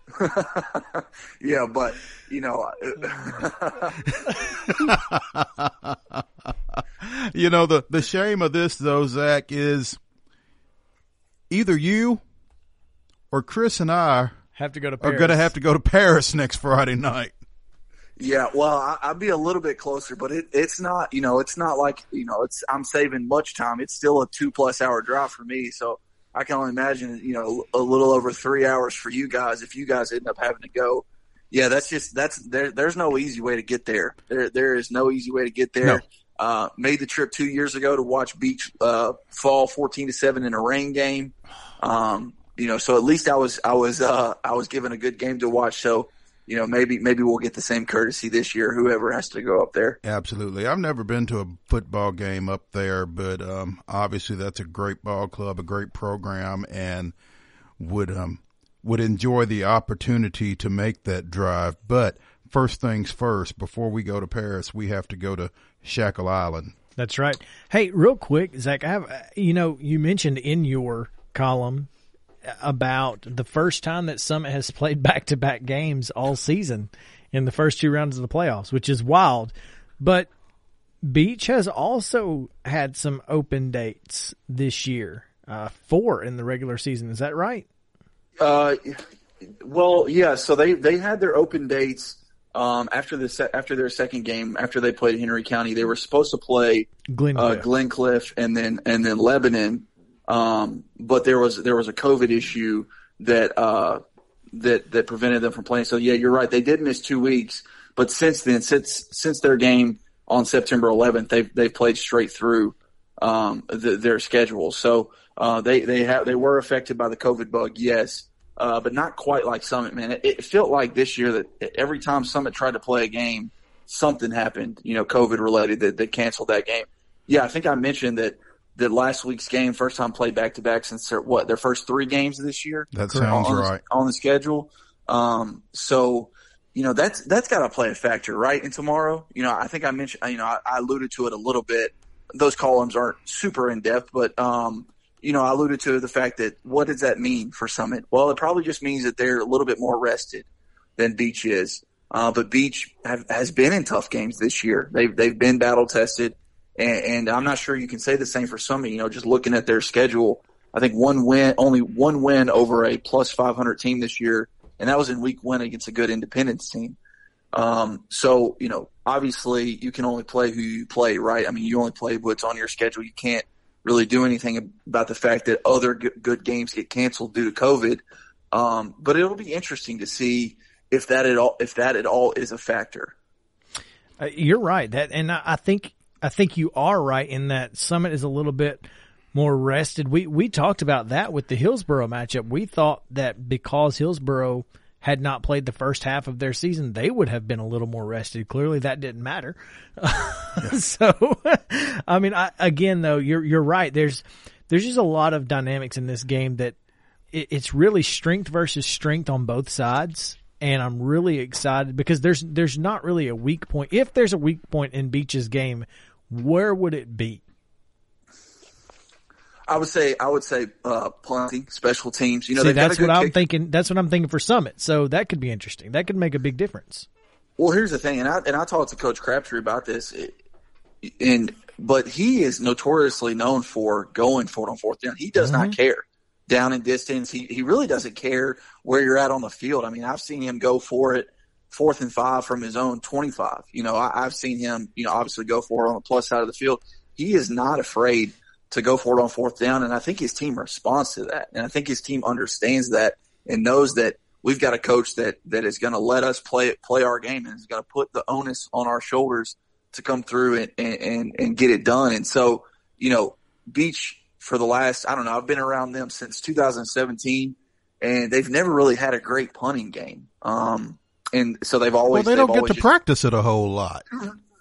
yeah, but you know, you know the the shame of this though, Zach, is either you or Chris and I have to go to Paris. are going to have to go to Paris next Friday night. Yeah, well, I, will be a little bit closer, but it, it's not, you know, it's not like, you know, it's, I'm saving much time. It's still a two plus hour drive for me. So I can only imagine, you know, a little over three hours for you guys if you guys end up having to go. Yeah, that's just, that's, there, there's no easy way to get there. There, there is no easy way to get there. No. Uh, made the trip two years ago to watch Beech, uh, fall 14 to seven in a rain game. Um, you know, so at least I was, I was, uh, I was given a good game to watch. So, you know, maybe maybe we'll get the same courtesy this year. Whoever has to go up there. Absolutely, I've never been to a football game up there, but um, obviously that's a great ball club, a great program, and would um would enjoy the opportunity to make that drive. But first things first, before we go to Paris, we have to go to Shackle Island. That's right. Hey, real quick, Zach, I have you know you mentioned in your column about the first time that Summit has played back to back games all season. in the first two rounds of the playoffs, which is wild. But Beech has also had some open dates this year, uh, four in the regular season. Is that right? Uh, well, yeah. So they they had their open dates um, after the se- after their second game after they played Henry County. They were supposed to play Glencliff. uh, Glencliff and then and then Lebanon, um, but there was there was a COVID issue that uh, that that prevented them from playing. So yeah, you're right. They did miss two weeks, but since then, since since their game on September 11th, they've they've played straight through um, the, their schedule. So uh, they they have they were affected by the COVID bug, yes, uh, but not quite like Summit. Man, it, it felt like this year that every time Summit tried to play a game, something happened. You know, COVID related that that canceled that game. Yeah, I think I mentioned that that last week's game, first time played back to back since their, what their first three games this year. That sounds on the- right. on the schedule. Um, so you know that's that's got to play a factor, right? And tomorrow, you know, I think I mentioned, you know, I, I alluded to it a little bit. Those columns aren't super in depth, but um, you know, I alluded to the fact that what does that mean for Summit? Well, it probably just means that they're a little bit more rested than Beech is. Uh, but Beech have, has been in tough games this year. They've they've been battle tested, and, and I'm not sure you can say the same for Summit. You know, just looking at their schedule, I think one win, only one win over a plus 500 team this year, and that was in week one against a good Independence team. Um, so you know, obviously, you can only play who you play, right? I mean, you only play what's on your schedule. You can't really do anything about the fact that other good games get canceled due to COVID. Um, but it'll be interesting to see if that at all if that at all is a factor. Uh, you're right. That, and I think I think you are right in that Summit is a little bit more rested. We we talked about that with the Hillsboro matchup. We thought that because Hillsboro had not played the first half of their season, they would have been a little more rested. Clearly, that didn't matter. so, I mean, I, again, though, you're you're right. There's there's just a lot of dynamics in this game that it, it's really strength versus strength on both sides. And I'm really excited because there's there's not really a weak point. If there's a weak point in Beech's game, where would it be? I would say I would say uh, punting, special teams. You know, See, they've got a that's what I'm kick- thinking. That's what I'm thinking for Summit. So that could be interesting. That could make a big difference. Well, here's the thing, and I and I talked to Coach Crabtree about this, and but he is notoriously known for going for it on fourth down. He does not care down in distance. He he really doesn't care where you're at on the field. I mean, I've seen him go for it fourth and five from his own 25. You know, I, I've seen him, you know, obviously go for it on the plus side of the field. He is not afraid to go for it on fourth down, and I think his team responds to that, and I think his team understands that and knows that we've got a coach that that is going to let us play play our game and is going to put the onus on our shoulders to come through and, and and and get it done. And so, you know, Beech for the last I don't know, I've been around them since 2017, and they've never really had a great punting game. Um, and so they've always they they've don't get to just- practice it a whole lot.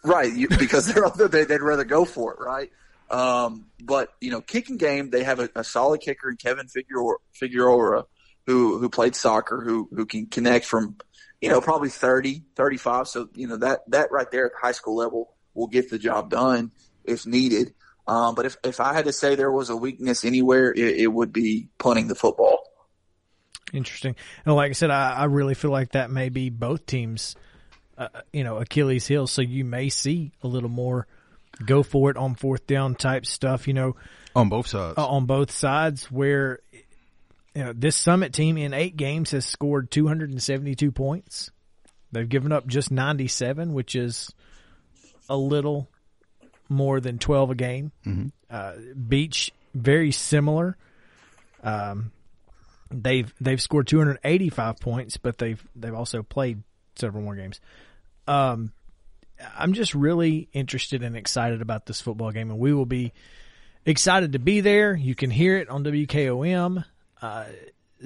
Right, you, because they're they, they'd rather go for it, right? Um, but you know, kicking game, they have a, a solid kicker in Kevin Figueroa, Figueroa, who who played soccer, who who can connect from, you know, probably 30, 35. So you know that that right there at the high school level will get the job done if needed. Um, but if if I had to say there was a weakness anywhere, it, it would be punting the football. Interesting. And like I said, I, I really feel like that may be both teams, uh, you know, Achilles heel. So you may see a little more go for it on fourth down type stuff, you know, On both sides. uh, on both sides where, you know, this Summit team in eight games has scored 272 points. They've given up just 97, which is a little more than 12 a game. Uh, Beech, very similar. Um, they've they've scored 285 points, but they've they've also played several more games. Um, I'm just really interested and excited about this football game, and we will be excited to be there. You can hear it on WKOM. Uh,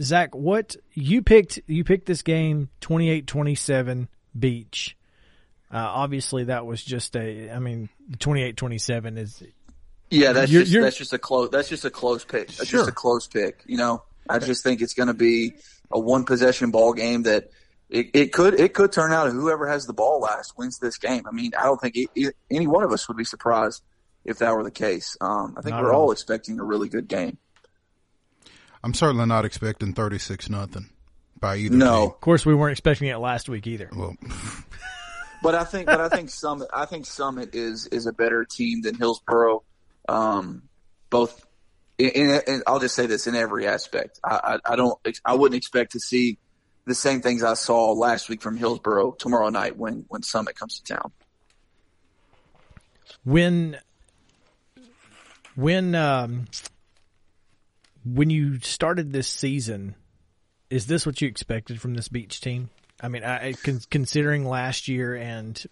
Zach, what you picked? You picked this game 28-27 Beech. Uh, obviously, that was just a. I mean, 28-27 is Yeah, that's You're- just you're- that's just a close that's just a close pick. That's Sure. just a close pick. You know, I just think it's going to be a one possession ball game that it, it could it could turn out whoever has the ball last wins this game. I mean, I don't think it, it, any one of us would be surprised if that were the case. Um, I think Not we're all. all expecting a really good game. I'm certainly not expecting 36 nothing. by either. No. team. Of course, we weren't expecting it last week either. Well, But I think, but I think Summit, I think Summit is is a better team than Hillsboro. Um, both, in, in, I'll just say this in every aspect. I, I, I don't, I wouldn't expect to see the same things I saw last week from Hillsboro tomorrow night when when Summit comes to town. When when um when you started this season, is this what you expected from this beech team? I mean, I considering last year and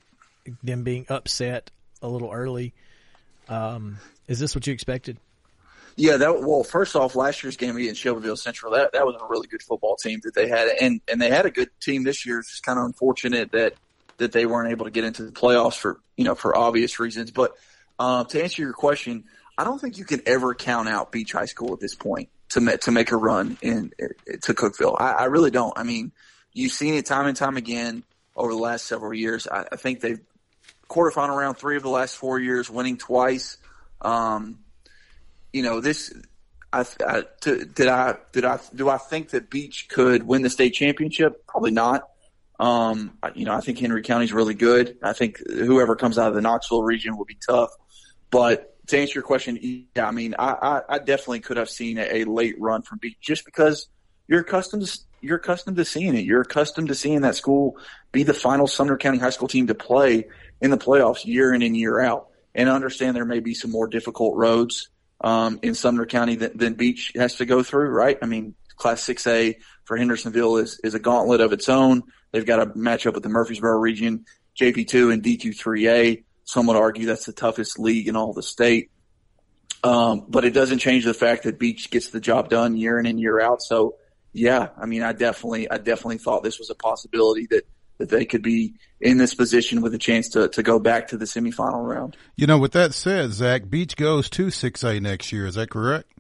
them being upset a little early, um, is this what you expected? Yeah, that well, first off, last year's game against Shelbyville Central, that that was a really good football team that they had, and and they had a good team this year. It's just kind of unfortunate that that they weren't able to get into the playoffs for you know for obvious reasons. But um, to answer your question, I don't think you can ever count out Beech High School at this point to ma- to make a run in to Cookeville. I, I really don't. I mean, you've seen it time and time again over the last several years. I, I think they've quarterfinal round three of the last four years, winning twice. Um, you know, this, I, I to, did I, did I, do I think that Beech could win the state championship? Probably not. Um, you know, I think Henry County's really good. I think whoever comes out of the Knoxville region will be tough. But to answer your question, yeah, I mean, I, I, I definitely could have seen a, a late run from Beech just because you're accustomed to, you're accustomed to seeing it. You're accustomed to seeing that school be the final Sumner County High School team to play in the playoffs year in and year out. And I understand there may be some more difficult roads um, in Sumner County than, than Beech has to go through, right? I mean, Class 6A for Hendersonville is, is a gauntlet of its own. They've got to match up with the Murfreesboro region, JP2 and D2 3A. Some would argue that's the toughest league in all the state. Um, but it doesn't change the fact that Beech gets the job done year in and year out. So yeah, I mean, I definitely, I definitely thought this was a possibility that, that they could be in this position with a chance to, to go back to the semifinal round. you know, with that said, Zach, Beech goes to 6A next year. Is that correct?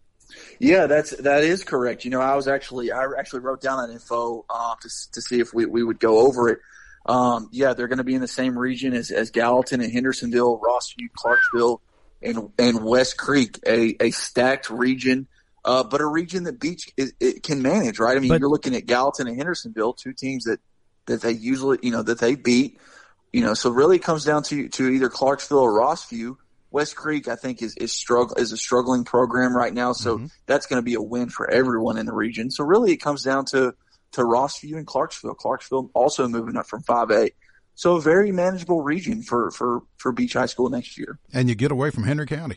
Yeah, that's that is correct. You know, I was actually I actually wrote down that info um, to to see if we we would go over it. Um, yeah, they're going to be in the same region as as Gallatin and Hendersonville, Rossview, Clarksville, and and West Creek, a a stacked region. Uh, but a region that Beech is, it can manage, right? I mean, But- you're looking at Gallatin and Hendersonville, two teams that that they usually, you know, that they beat. You know, so really it comes down to to either Clarksville or Rossview. West Creek, I think, is is struggle is a struggling program right now, so mm-hmm. that's going to be a win for everyone in the region. So really, it comes down to to Rossview and Clarksville. Clarksville also moving up from 5A, so a very manageable region for for for Beech High School next year. And you get away from Henry County.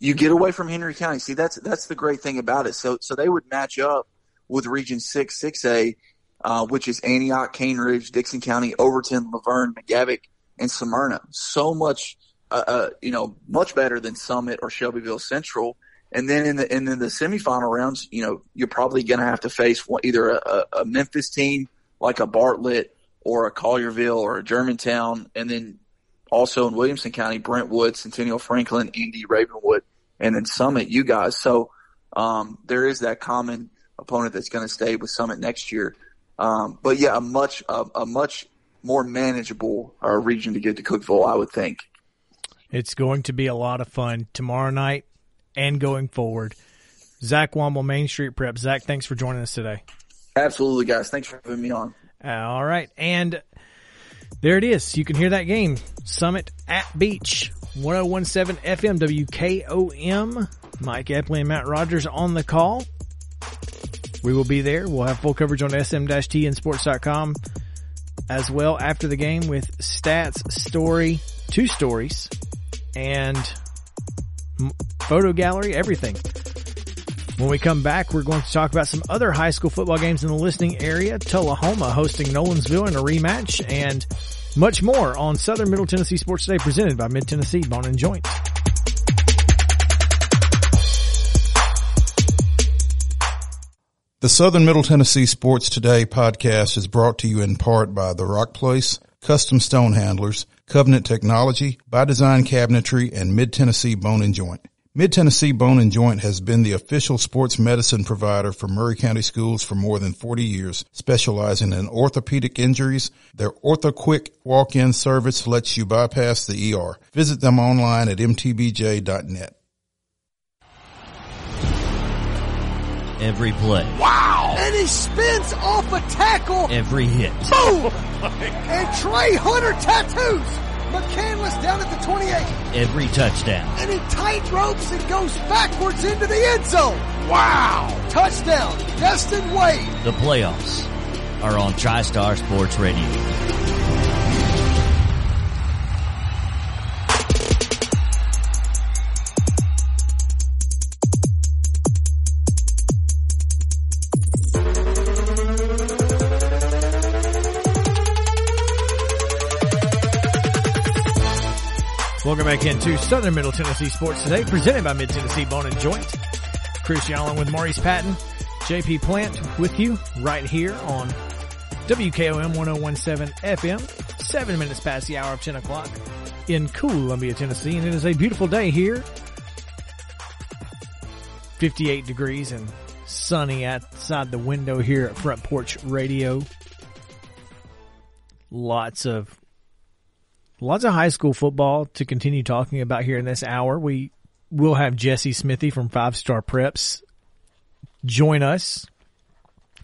You get away from Henry County. See, that's that's the great thing about it. So so they would match up with Region Six, Six A, uh, which is Antioch, Cane Ridge, Dickson County, Overton, Laverne, McGavock, and Smyrna. So much, uh, uh, you know, much better than Summit or Shelbyville Central. And then in the and then the semifinal rounds, you know, you're probably going to have to face either a, a, a Memphis team like a Bartlett or a Collierville or a Germantown, and then also in Williamson County, Brentwood, Centennial Franklin, Indy, Ravenwood, and then Summit, you guys. So um, there is that common opponent that's going to stay with Summit next year. Um, but yeah, a much a, a much more manageable uh, region to get to Cookeville, I would think. It's going to be a lot of fun tomorrow night and going forward. Zach Womble, Main Street Prep. Zach, thanks for joining us today. Absolutely, guys. Thanks for having me on. Uh, all right. And there it is. You can hear that game. Summit at Beech. 1017 FM WKOM. Mike Epley and Matt Rogers on the call. We will be there. We'll have full coverage on sm-t and sports.com as well after the game with stats, story, two stories, and photo gallery, everything. When we come back, we're going to talk about some other high school football games in the listening area. Tullahoma hosting Nolensville in a rematch and much more on Southern Middle Tennessee Sports Today presented by Mid Tennessee Bone and Joint. The Southern Middle Tennessee Sports Today podcast is brought to you in part by The Rock Place, Custom Stone Handlers, Covenant Technology, By Design Cabinetry, and Mid Tennessee Bone and Joint. Mid Tennessee Bone and Joint has been the official sports medicine provider for Maury County Schools for more than 40 years, specializing in orthopedic injuries. Their OrthoQuick walk-in service lets you bypass the ER. Visit them online at mtbj.net. Every play. Wow! And he spins off a tackle. Every hit. Boom! Oh and Trey Hunter tattoos McCandless down at the 28. Every touchdown. And he tight ropes and goes backwards into the end zone. Wow! Touchdown, Destin Wade. The playoffs are on TriStar Sports Radio. Back into Southern Middle Tennessee Sports Today, presented by Mid Tennessee Bone and Joint. Chris Allen with Maurice Patton, JP Plant with you right here on WKOM 1017 FM, seven minutes past the hour of 10 o'clock in Columbia, Tennessee. And it is a beautiful day here. 58 degrees and sunny outside the window here at Front Porch Radio. Lots of lots of high school football to continue talking about here in this hour. We will have Jesse Smithy from Five Star Preps join us.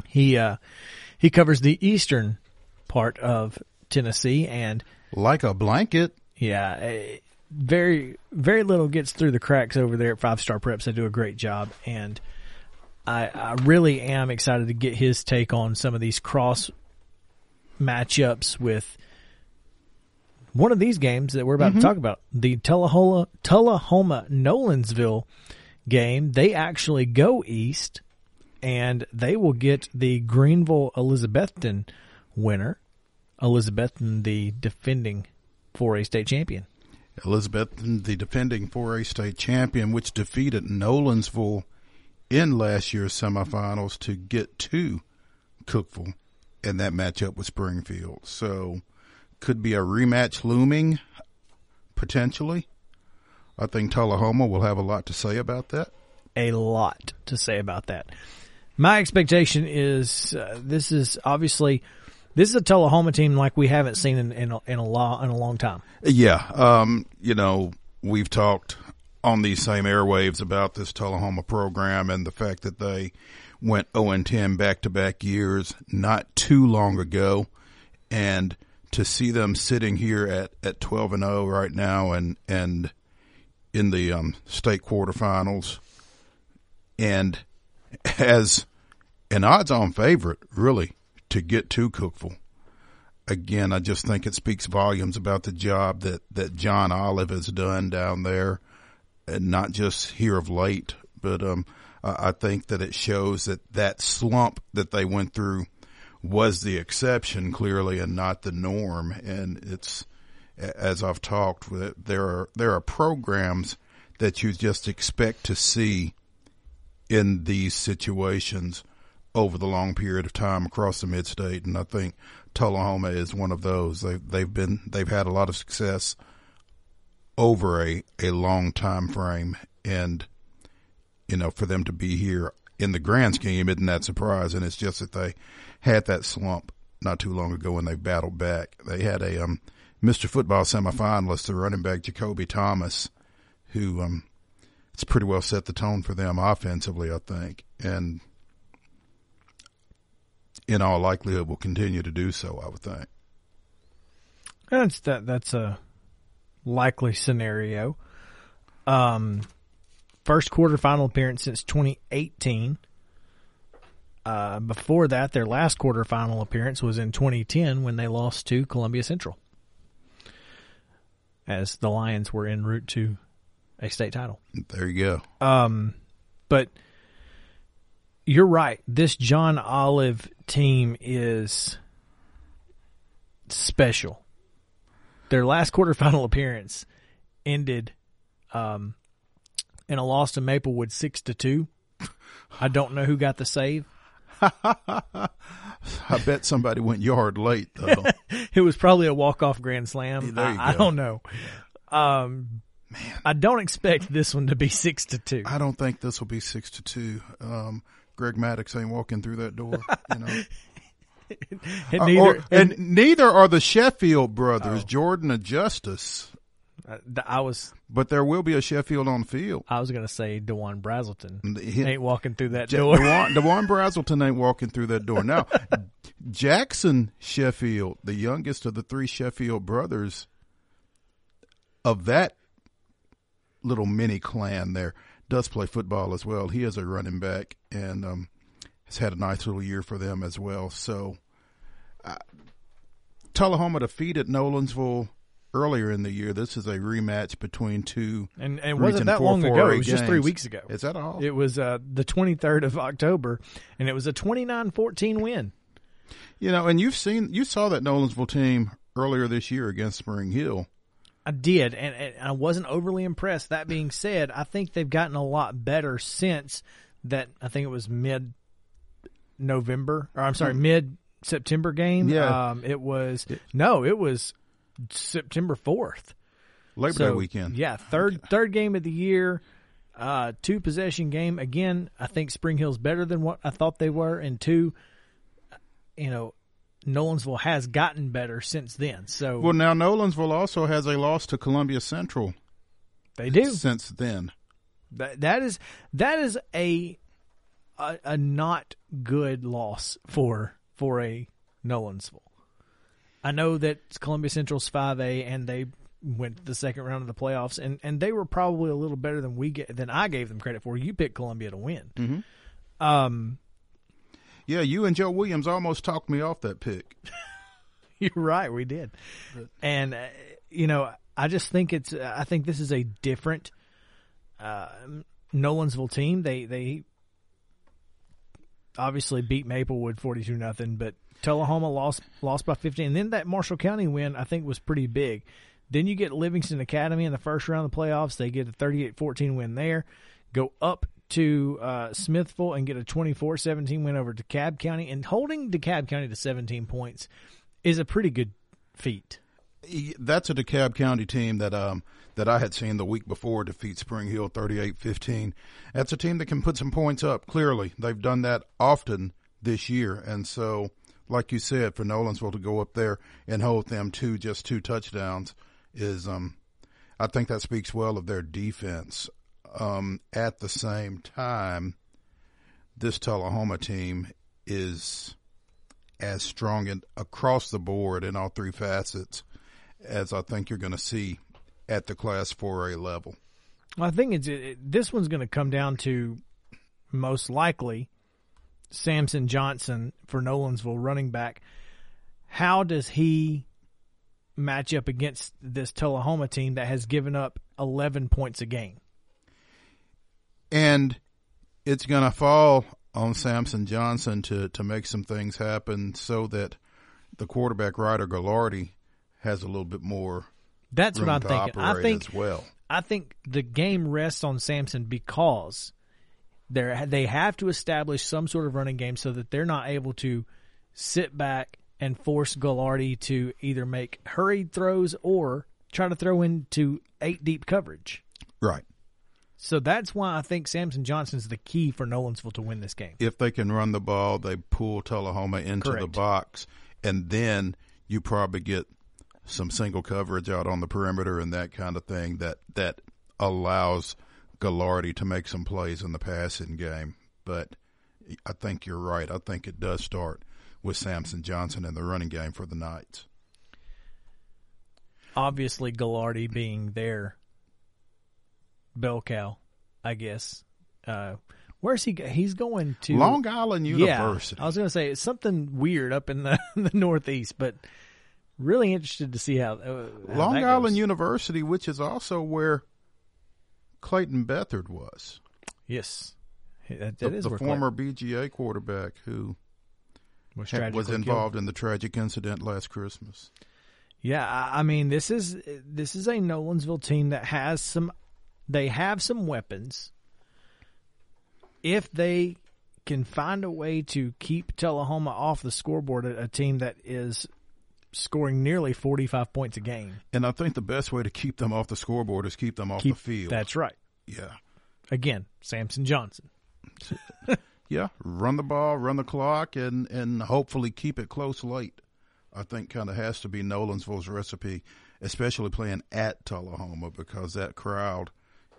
He uh, he covers the eastern part of Tennessee, and Like a blanket. yeah, eh, very very little gets through the cracks over there at Five Star Preps. They do a great job, and I, I really am excited to get his take on some of these cross matchups with one of these games that we're about to mm-hmm. talk about, the Tullahoma Tullahoma Nolensville game. They actually go east, and they will get the Greeneville Elizabethton winner, Elizabethton, the defending 4A state champion. Elizabeth, the defending 4A state champion, which defeated Nolensville in last year's semifinals to get to Cookeville and that matchup with Springfield. So could be a rematch looming, potentially. I think Tullahoma will have a lot to say about that. a lot to say about that. My expectation is uh, this is obviously this is a Tullahoma team like we haven't seen in in a, in a long in a long time. Yeah, um, you know, we've talked on these same airwaves about this Tullahoma program and the fact that they went 0 and 10 back to back years not too long ago. And to see them sitting here at, at 12 and 0 right now and, and in the, um, state quarterfinals. And as an odds on favorite, really, to get to Cookeville. Again, I just think it speaks volumes about the job that, that John Olive has done down there, and not just here of late, but um, I I think that it shows that that slump that they went through was the exception, clearly, and not the norm. And it's as I've talked with there are there are programs that you just expect to see in these situations over the long period of time across the mid-state, and I think Tullahoma is one of those. They've they've been they've had a lot of success over a a long time frame, and you know for them to be here in the grand scheme isn't that surprising. It's just that they had that slump not too long ago when they battled back. They had a um, Mr. Football semifinalist, the running back Jacoby Thomas, who um, it's pretty well set the tone for them offensively, I think, and in all likelihood will continue to do so. I would think. That's that that's a likely scenario. Um, first quarterfinal appearance since 2018. Uh, before that, their last quarterfinal appearance was in 2010 when they lost to Columbia Central, as the Lions were en route to a state title. There you go. Um, but you're right. This John Olive team is special. Their last quarterfinal appearance ended um, in a loss to Maplewood six to two. I don't know who got the save. I bet somebody went yard late though. It was probably a walk off grand slam. I, I don't know. Um, Man, I don't expect this one to be six to two. I don't think this will be six to two. Um, Greg Maddux ain't walking through that door. You know, And Uh, or- and, neither are the Sheffield brothers, Jordan and Justice. Uh, I was But there will be a Sheffield on the field. I was gonna say Dewan Brazelton He- ain't walking through that Ja- door. DeWan, DeWan Brazelton ain't walking through that door. Now, Jackson Sheffield, the youngest of the three Sheffield brothers, of that little mini clan there, does play football as well. He is a running back and um, has had a nice little year for them as well. So, uh, Tullahoma defeated Nolensville earlier in the year. This is a rematch between two. And and wasn't that four long ago. 4A It was just three weeks ago. Is that all? It was uh, the 23rd of October, and it was a 29-14 win. You know, and you've seen you saw that Nolensville team earlier this year against Spring Hill. I did, and, and I wasn't overly impressed. That being said, I think they've gotten a lot better since that. I think it was mid November, or I'm sorry, mid September game. Hmm. Yeah. um, it was no, it was September fourth. Labor Day weekend. Yeah, third third game of the year, uh, two possession game. Again, I think Spring Hill's better than what I thought they were, and two, you know, Nolensville has gotten better since then. So Well, now Nolensville also has a loss to Columbia Central they do. since then. That that is that is a, a a not good loss for for a Nolensville. I know that Columbia Central's five A and they went to the second round of the playoffs and, and they were probably a little better than we get than I gave them credit for. You picked Columbia to win. Mm-hmm. Um, Yeah, you and Joe Williams almost talked me off that pick. You're right, we did. And uh, you know, I just think it's I think this is a different uh Nolensville team. They they obviously beat Maplewood 42 nothing, but Tullahoma lost lost by 15. And then that Marshall County win I think was pretty big. Then you get Livingston Academy in the first round of the playoffs. They get a 38-14 win there. Go up to uh, Smithville and get a 24-17 win over DeKalb County. And holding DeKalb County to 17 points is a pretty good feat. That's a DeKalb County team that um that I had seen the week before defeat Spring Hill 38-15. That's a team that can put some points up. Clearly, they've done that often this year, and so like you said, for Nolensville to go up there and hold them to just two touchdowns is um I think that speaks well of their defense. Um, at the same time, this Tullahoma team is as strong across the board in all three facets as I think you're going to see at the Class 4A level. Well, I think it's it, this one's going to come down to most likely Samson Johnson for Nolensville running back. How does he match up against this Tullahoma team that has given up 11 points a game? And it's going to fall on Samson Johnson to, to make some things happen so that the quarterback Ryder Gallardi has a little bit more That's what I'm thinking. I think as well. I think the game rests on Samson because they they have to establish some sort of running game so that they're not able to sit back and force Gallardi to either make hurried throws or try to throw into eight deep coverage. Right. So that's why I think Samson Johnson's the key for Nolensville to win this game. If they can run the ball, they pull Tullahoma into the box, and then you probably get some single coverage out on the perimeter and that kind of thing that that allows Gallardi to make some plays in the passing game. But I think you're right. I think it does start with Samson Johnson in the running game for the Knights. Obviously, Gallardi being their bell cow, I guess. Uh, where's he? go- He's going to Long Island University. Yeah, I was going to say it's something weird up in the, the Northeast, but really interested to see how. Uh, how Long Island. University, which is also where Clayton Bethard was, Yes, that, the, that is the former BGA quarterback who was, had- was involved killed. in the tragic incident last Christmas. Yeah, I, I mean this is this is a Nolensville team that has some. They have some weapons. If they can find a way to keep Tullahoma off the scoreboard, a, a team that is scoring nearly forty-five points a game, And I think the best way to keep them off the scoreboard is keep them off keep the field. that's right. yeah. Again, Samson Johnson. Yeah. Run the ball, run the clock, and, and hopefully keep it close late. I think kind of has to be Nolensville's recipe, especially playing at Tullahoma because that crowd,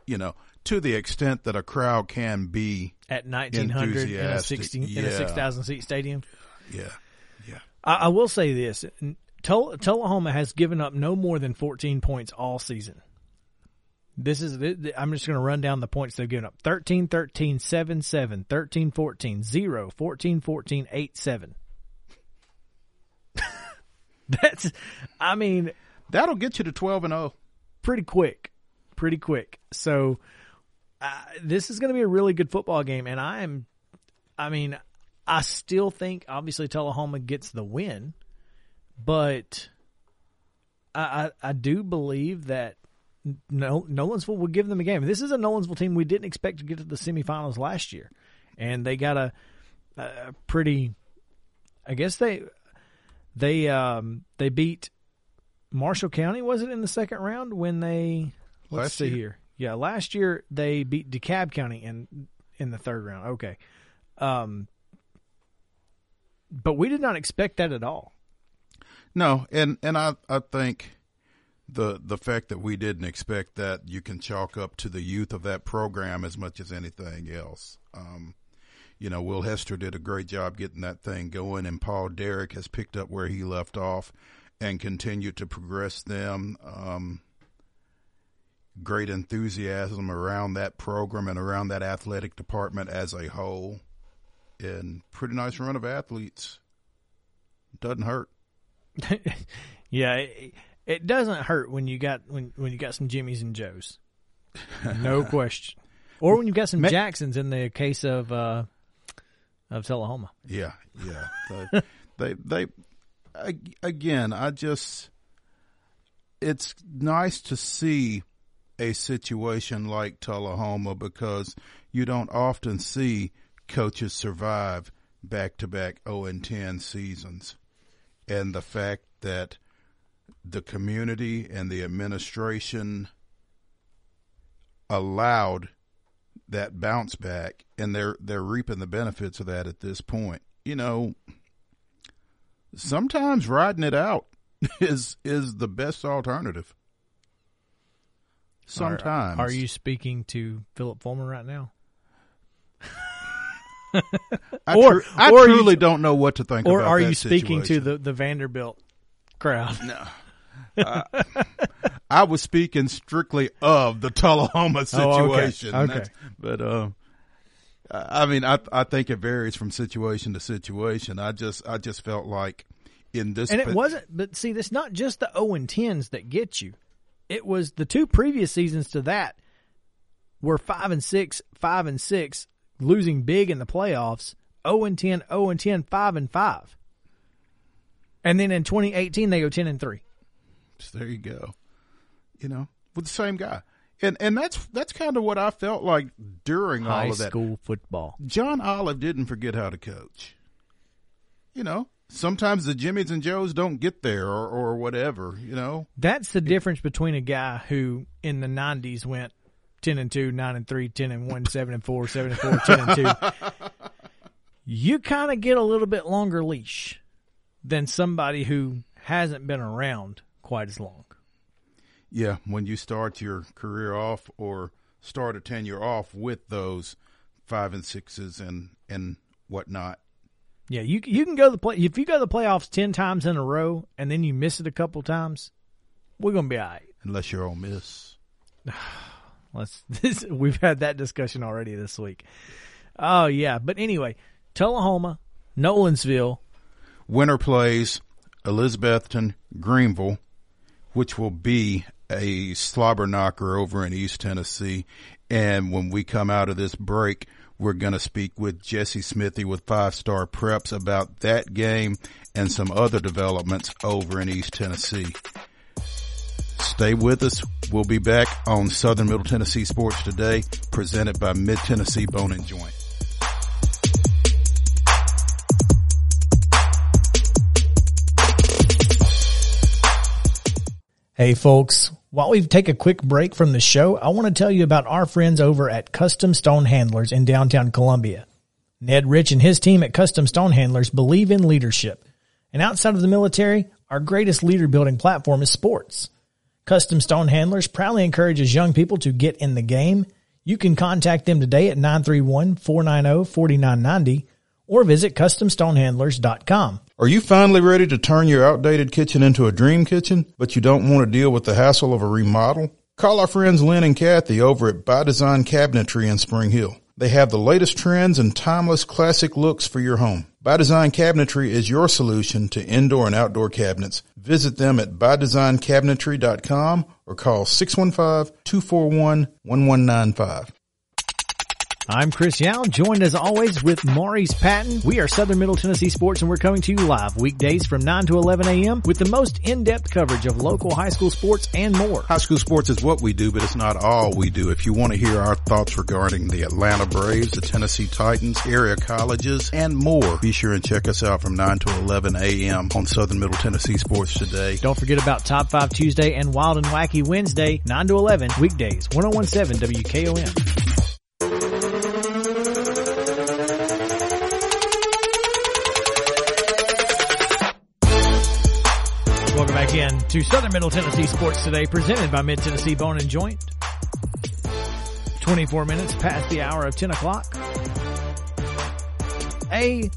you know, to the extent that a crowd can be At 1900 in a Enthusiastic, 16 in a 6,000 seat stadium. Yeah, yeah. I, I will say this: Tull- Tullahoma has given up no more than 14 points all season. This is I'm just going to run down the points they've given up: 13, 13, 7, 7, 13, 14, 0, 14, 14, 8, 7. That's, I mean, That'll get you to twelve and oh. zero. pretty quick, pretty quick. So uh, this is going to be a really good football game, and I am, I mean, I still think obviously Tullahoma gets the win, but I I, I do believe that. No, Nolensville will give them a game. This is a Nolensville team we didn't expect to get to the semifinals last year, and they got a, a pretty. I guess they they um they beat Marshall County was it in the second round when they let's Last see year. here. Yeah, last year they beat DeKalb County in in the third round. Okay. Um but we did not expect that at all. No, and and I I think the the fact that we didn't expect that you can chalk up to the youth of that program as much as anything else. Um, you know, Will Hester did a great job getting that thing going, and Paul Derrick has picked up where he left off and continued to progress them. Um, great enthusiasm around that program and around that athletic department as a whole, and pretty nice run of athletes. Doesn't hurt. Yeah, it, it doesn't hurt when you got when when you got some Jimmys and Joes. No question. Or when you got some Ma- Jacksons in the case of uh of Tullahoma. Yeah, yeah. They, they, they, again, I just, it's nice to see a situation like Tullahoma because you don't often see coaches survive back to back 0 and 10 seasons. And the fact that the community and the administration allowed that bounce back and they're they're reaping the benefits of that at this point. You know, sometimes riding it out is is the best alternative. Sometimes. Are, are you speaking to Philip Fulmer right now? I, or- tru- I or are you- truly don't know what to think Or are you speaking to the, the Vanderbilt crowd? No. I was speaking strictly of the Tullahoma Oh, okay. situation. Okay. But uh, I mean, I I think it varies from situation to situation. I just I just felt like in this And it wasn't, but see, that's not just the 0 and 10s that get you. It was the two previous seasons to that were 5 and 6, 5 and 6, losing big in the playoffs, 0 and 10, 0 and 10, 5 and 5. And then in 2018, they go 10 and 3. So there you go. You know, with the same guy. And and that's that's kind of what I felt like during High all of that. school football. John Olive didn't forget how to coach. You know, sometimes the Jimmys and Joes don't get there or, or whatever, you know. That's the difference between a guy who in the 90s went 10 and 2, 9 and 3, 10 and 1, 7 and 4, 7 and 4, 10 and 2. You kind of get a little bit longer leash than somebody who hasn't been around quite as long. Yeah, when you start your career off or start a tenure off with those five and sixes and and whatnot. Yeah, you you can go to the play if you go to the playoffs 10 times in a row and then you miss it a couple times, we're going to be all right. Unless you're Ole Miss. Let's this we've had that discussion already this week. Oh yeah, but anyway, Tullahoma, Nolensville, Winter plays Elizabethton, Greeneville, which will be a slobber knocker over in East Tennessee. And when we come out of this break, we're going to speak with Jesse Smithy with Five Star Preps about that game and some other developments over in East Tennessee. Stay with us. We'll be back on Southern Middle Tennessee Sports Today, presented by Mid Tennessee Bone and Joint. Hey folks, while we take a quick break from the show, I want to tell you about our friends over at Custom Stone Handlers in downtown Columbia. Ned Rich and his team at Custom Stone Handlers believe in leadership, And outside of the military, our greatest leader building platform is sports. Custom Stone Handlers proudly encourages young people to get in the game. You can contact them today at 931-490-4990 or visit customstonehandlers.com. Are you finally ready to turn your outdated kitchen into a dream kitchen, but you don't want to deal with the hassle of a remodel? Call our friends Lynn and Kathy over at By Design Cabinetry in Spring Hill. They have the latest trends and timeless classic looks for your home. By Design Cabinetry is your solution to indoor and outdoor cabinets. Visit them at bydesignCabinetry.com or call 615-241-1195. I'm Chris Yao, joined as always with Maurice Patton. We are Southern Middle Tennessee Sports and we're coming to you live weekdays from 9 to 11 a.m. with the most in-depth coverage of local high school sports and more. High school sports is what we do, but it's not all we do. If you want to hear our thoughts regarding the Atlanta Braves, the Tennessee Titans, area colleges, and more, be sure and check us out from 9 to 11 a.m. on Southern Middle Tennessee Sports today. Don't forget about Top 5 Tuesday and Wild and Wacky Wednesday, 9 to 11, weekdays, 1017 WKOM. Back in to Southern Middle Tennessee Sports Today, presented by Mid Tennessee Bone and Joint. 24 minutes past the hour of 10 o'clock. A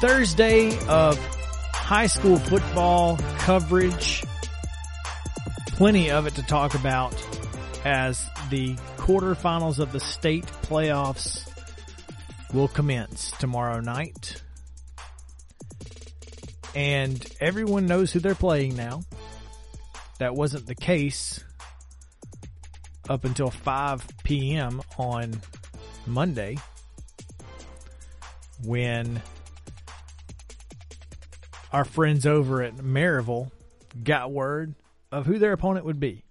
Thursday of high school football coverage. Plenty of it to talk about as the quarterfinals of the state playoffs will commence tomorrow night and everyone knows who they're playing now. That wasn't the case up until 5 p.m. on Monday when our friends over at Maryville got word of who their opponent would be.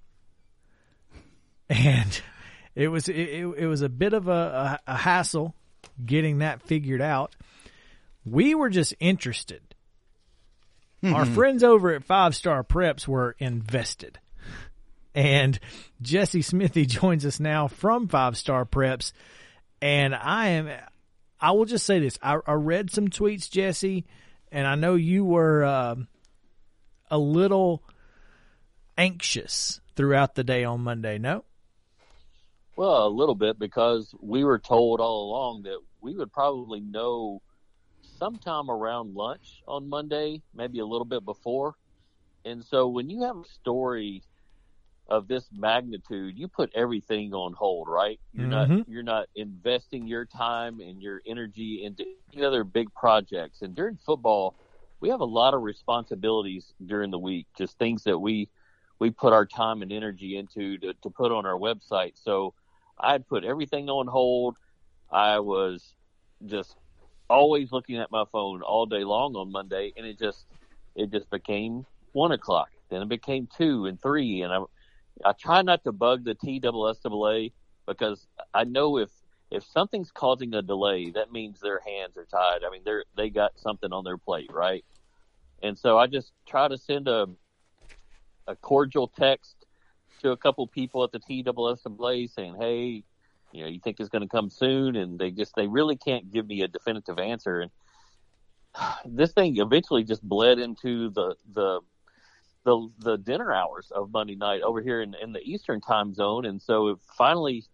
And it was it, it was a bit of a, a, a hassle getting that figured out. We were just interested our friends over at Five Star Preps were invested. And Jesse Smithy joins us now from Five Star Preps. And I am, I will just say this. I, I read some tweets, Jesse, and I know you were uh, a little anxious throughout the day on Monday, no? Well, a little bit because we were told all along that we would probably know sometime around lunch on Monday, maybe a little bit before. And so when you have a story of this magnitude, you put everything on hold, right? You're Mm-hmm. not you're not investing your time and your energy into any other big projects. And during football, we have a lot of responsibilities during the week, just things that we we put our time and energy into to, to put on our website. So I'd put everything on hold. I was just always looking at my phone all day long on Monday, and it just it just became one o'clock. Then it became two and three, and I I try not to bug the TSSAA because I know if if something's causing a delay, that means their hands are tied. I mean, they're they got something on their plate, right? And so I just try to send a a cordial text to a couple people at the TSSAA saying, "Hey, you know, you think it's going to come soon?" And they just they really can't give me a definitive answer. And this thing eventually just bled into the the the the dinner hours of Monday night over here in, in the Eastern time zone, and so finally,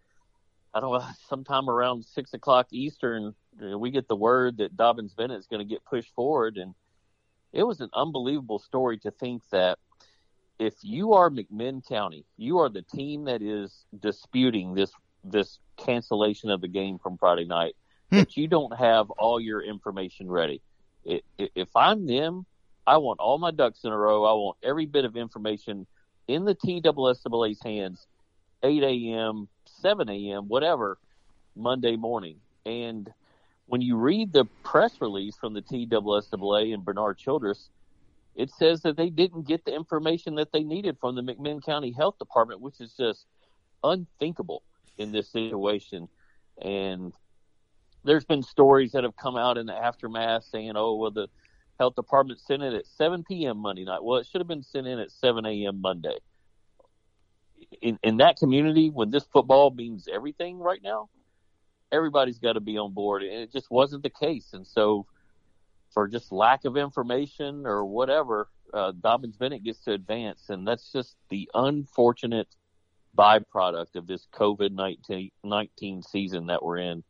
I don't know, sometime around six o'clock Eastern, uh, we get the word that Dobyns Bennett is going to get pushed forward, and it was an unbelievable story to think that if you are McMinn County, you are the team that is disputing this this cancellation of the game from Friday night, hmm. that you don't have all your information ready. It, it, if I'm them, I want all my ducks in a row. I want every bit of information in the TSSAA's hands, 8 a.m., 7 a.m., whatever, Monday morning. And when you read the press release from the TSSAA and Bernard Childress, it says that they didn't get the information that they needed from the McMinn County Health Department, which is just unthinkable in this situation. And there's been stories that have come out in the aftermath saying, oh, well, the health department sent it at 7 p.m. Monday night. Well, it should have been sent in at 7 a.m. Monday. In, in that community, when this football means everything right now, everybody's got to be on board. And it just wasn't the case. And so for just lack of information or whatever, uh, Dobyns Bennett gets to advance, and that's just the unfortunate byproduct of this COVID 19 season that we're in.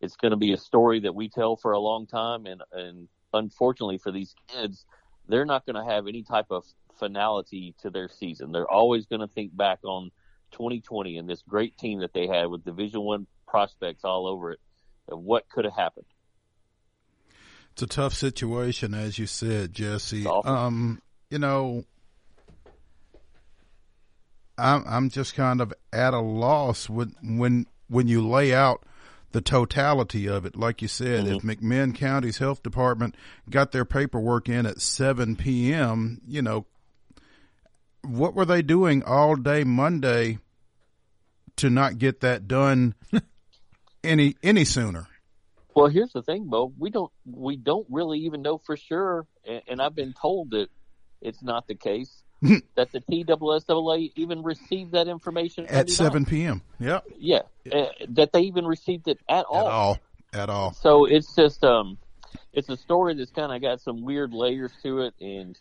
It's going to be a story that we tell for a long time, and and unfortunately for these kids, they're not going to have any type of finality to their season. They're always going to think back on 2020 and this great team that they had with Division One prospects all over it, of what could have happened. It's a tough situation, as you said, Jesse. Um, you know, I'm I'm just kind of at a loss when when when you lay out the totality of it. Like you said, mm-hmm. if McMinn County's health department got their paperwork in at 7 p.m., you know, what were they doing all day Monday to not get that done any any sooner? Well, here's the thing, Bo. We don't we don't really even know for sure, and, and I've been told that it's not the case that the TSSAA even received that information at 7 p.m. Yep. Yeah, uh, that they even received it at all. At all. At all. So it's just um, it's a story that's kind of got some weird layers to it, and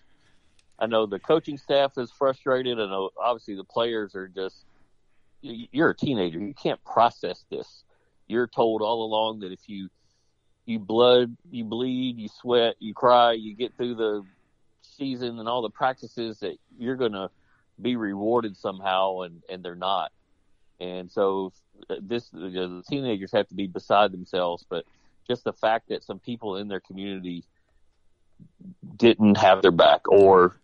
I know the coaching staff is frustrated. I know obviously the players are just. You're a teenager. You can't process this. You're told all along that if you you blood, you bleed, you sweat, you cry, you get through the season and all the practices that you're going to be rewarded somehow, and and they're not. And so this the teenagers have to be beside themselves, but just the fact that some people in their community didn't have their back or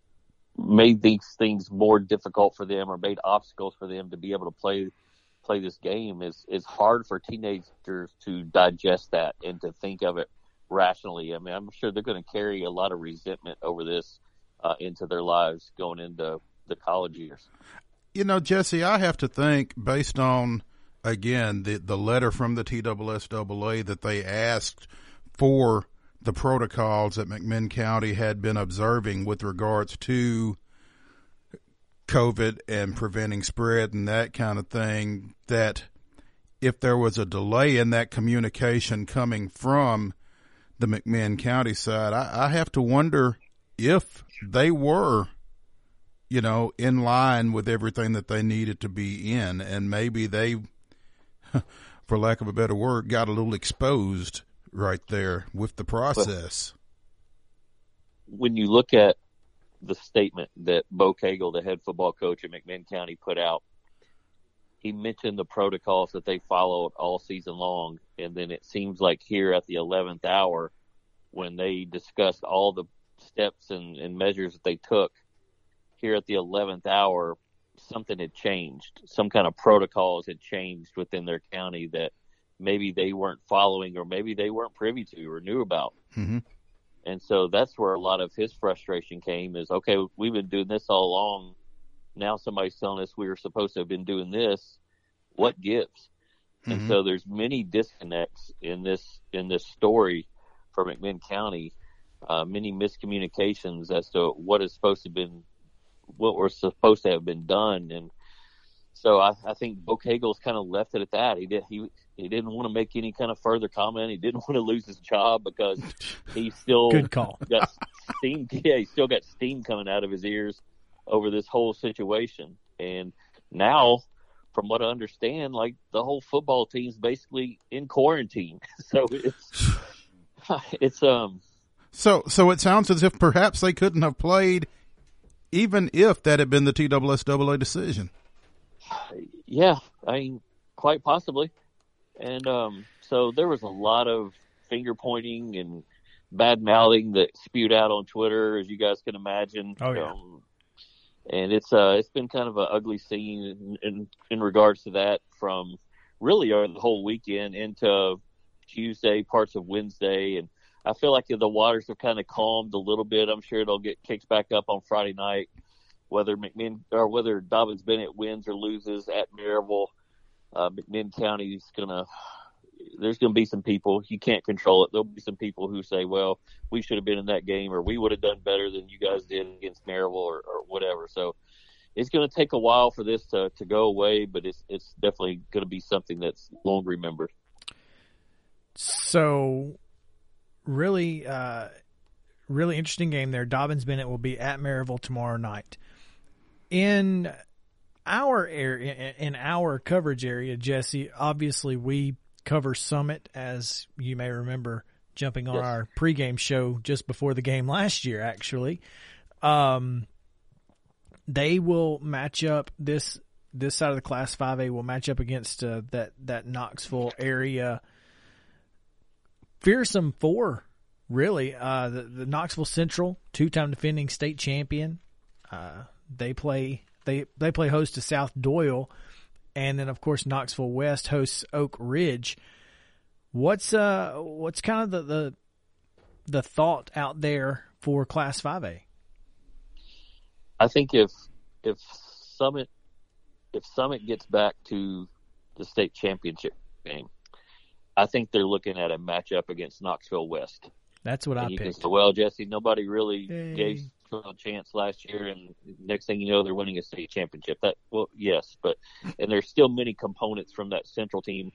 made these things more difficult for them or made obstacles for them to be able to play play this game is is hard for teenagers to digest that and to think of it rationally. I mean, I'm sure they're going to carry a lot of resentment over this uh, into their lives going into the college years. You know, Jesse, I have to think based on again the the letter from the TSSAA that they asked for the protocols that McMinn County had been observing with regards to COVID and preventing spread and that kind of thing, that if there was a delay in that communication coming from the McMinn County side, I, I have to wonder if they were, you know, in line with everything that they needed to be in, and maybe they, for lack of a better word, got a little exposed right there with the process. When you look at the statement that Bo Cagle, the head football coach at McMinn County, put out. He mentioned the protocols that they followed all season long, and then it seems like here at the 11th hour, when they discussed all the steps and, and measures that they took, here at the 11th hour, something had changed. Some kind of protocols had changed within their county that maybe they weren't following or maybe they weren't privy to or knew about. Mm-hmm. And so that's where a lot of his frustration came is, okay, we've been doing this all along. Now somebody's telling us we were supposed to have been doing this. What gives? Mm-hmm. And so there's many disconnects in this, in this story for McMinn County, uh, many miscommunications as to what is supposed to have been, what was supposed to have been done. And so I, I think Bo Cagle's kind of left it at that. He did, he, he didn't want to make any kind of further comment. He didn't want to lose his job because he still good call. got steam. Yeah, he still got steam coming out of his ears over this whole situation. And now, from what I understand, like the whole football team's basically in quarantine. So it's it's um. So so it sounds as if perhaps they couldn't have played, even if that had been the TSSAA decision. Yeah, I mean, quite possibly. And um, so there was a lot of finger pointing and bad mouthing that spewed out on Twitter, as you guys can imagine. Oh yeah. Um, and it's uh it's been kind of an ugly scene in, in, in regards to that from really the whole weekend into Tuesday, parts of Wednesday, and I feel like the waters have kind of calmed a little bit. I'm sure it'll get kicked back up on Friday night, whether McMinn or whether Dobyns Bennett wins or loses at Maryville uh, McMinn County is gonna. There's going to be some people you can't control it. There'll be some people who say, "Well, we should have been in that game, or we would have done better than you guys did against Maryville, or, or whatever." So it's going to take a while for this to, to go away, but it's it's definitely going to be something that's long remembered. So, really, uh, really interesting game there. Dobyns Bennett will be at Maryville tomorrow night. In our area, in our coverage area, Jesse, obviously we cover Summit, as you may remember, jumping on Yes. our pregame show just before the game last year, actually. Um, they will match up this this side of the Class Five A will match up against uh, that that Knoxville area fearsome four, really. Uh, the, the Knoxville Central, two time defending state champion. Uh, they play they they play host to South Doyle, and then of course Knoxville West hosts Oak Ridge. What's uh what's kind of the the, the thought out there for Class Five A? I think if if Summit if Summit gets back to the state championship game, I think they're looking at a matchup against Knoxville West. That's what I And can picked. say, well, Jesse, nobody really Yay. gave a chance last year, and next thing you know, they're winning a state championship. That well, yes, but and there's still many components from that Central team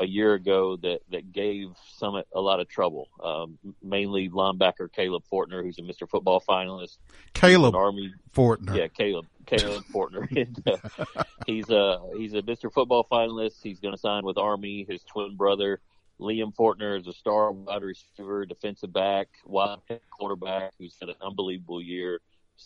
a year ago that that gave Summit a lot of trouble. Um, mainly linebacker Caleb Fortner, who's a Mr. Football finalist. Caleb Army Fortner. yeah, Caleb Caleb Fortner. And, uh, he's a he's a Mr. Football finalist. He's going to sign with Army. His twin brother Liam Fortner is a star wide receiver, defensive back, wildcat quarterback who's had an unbelievable year.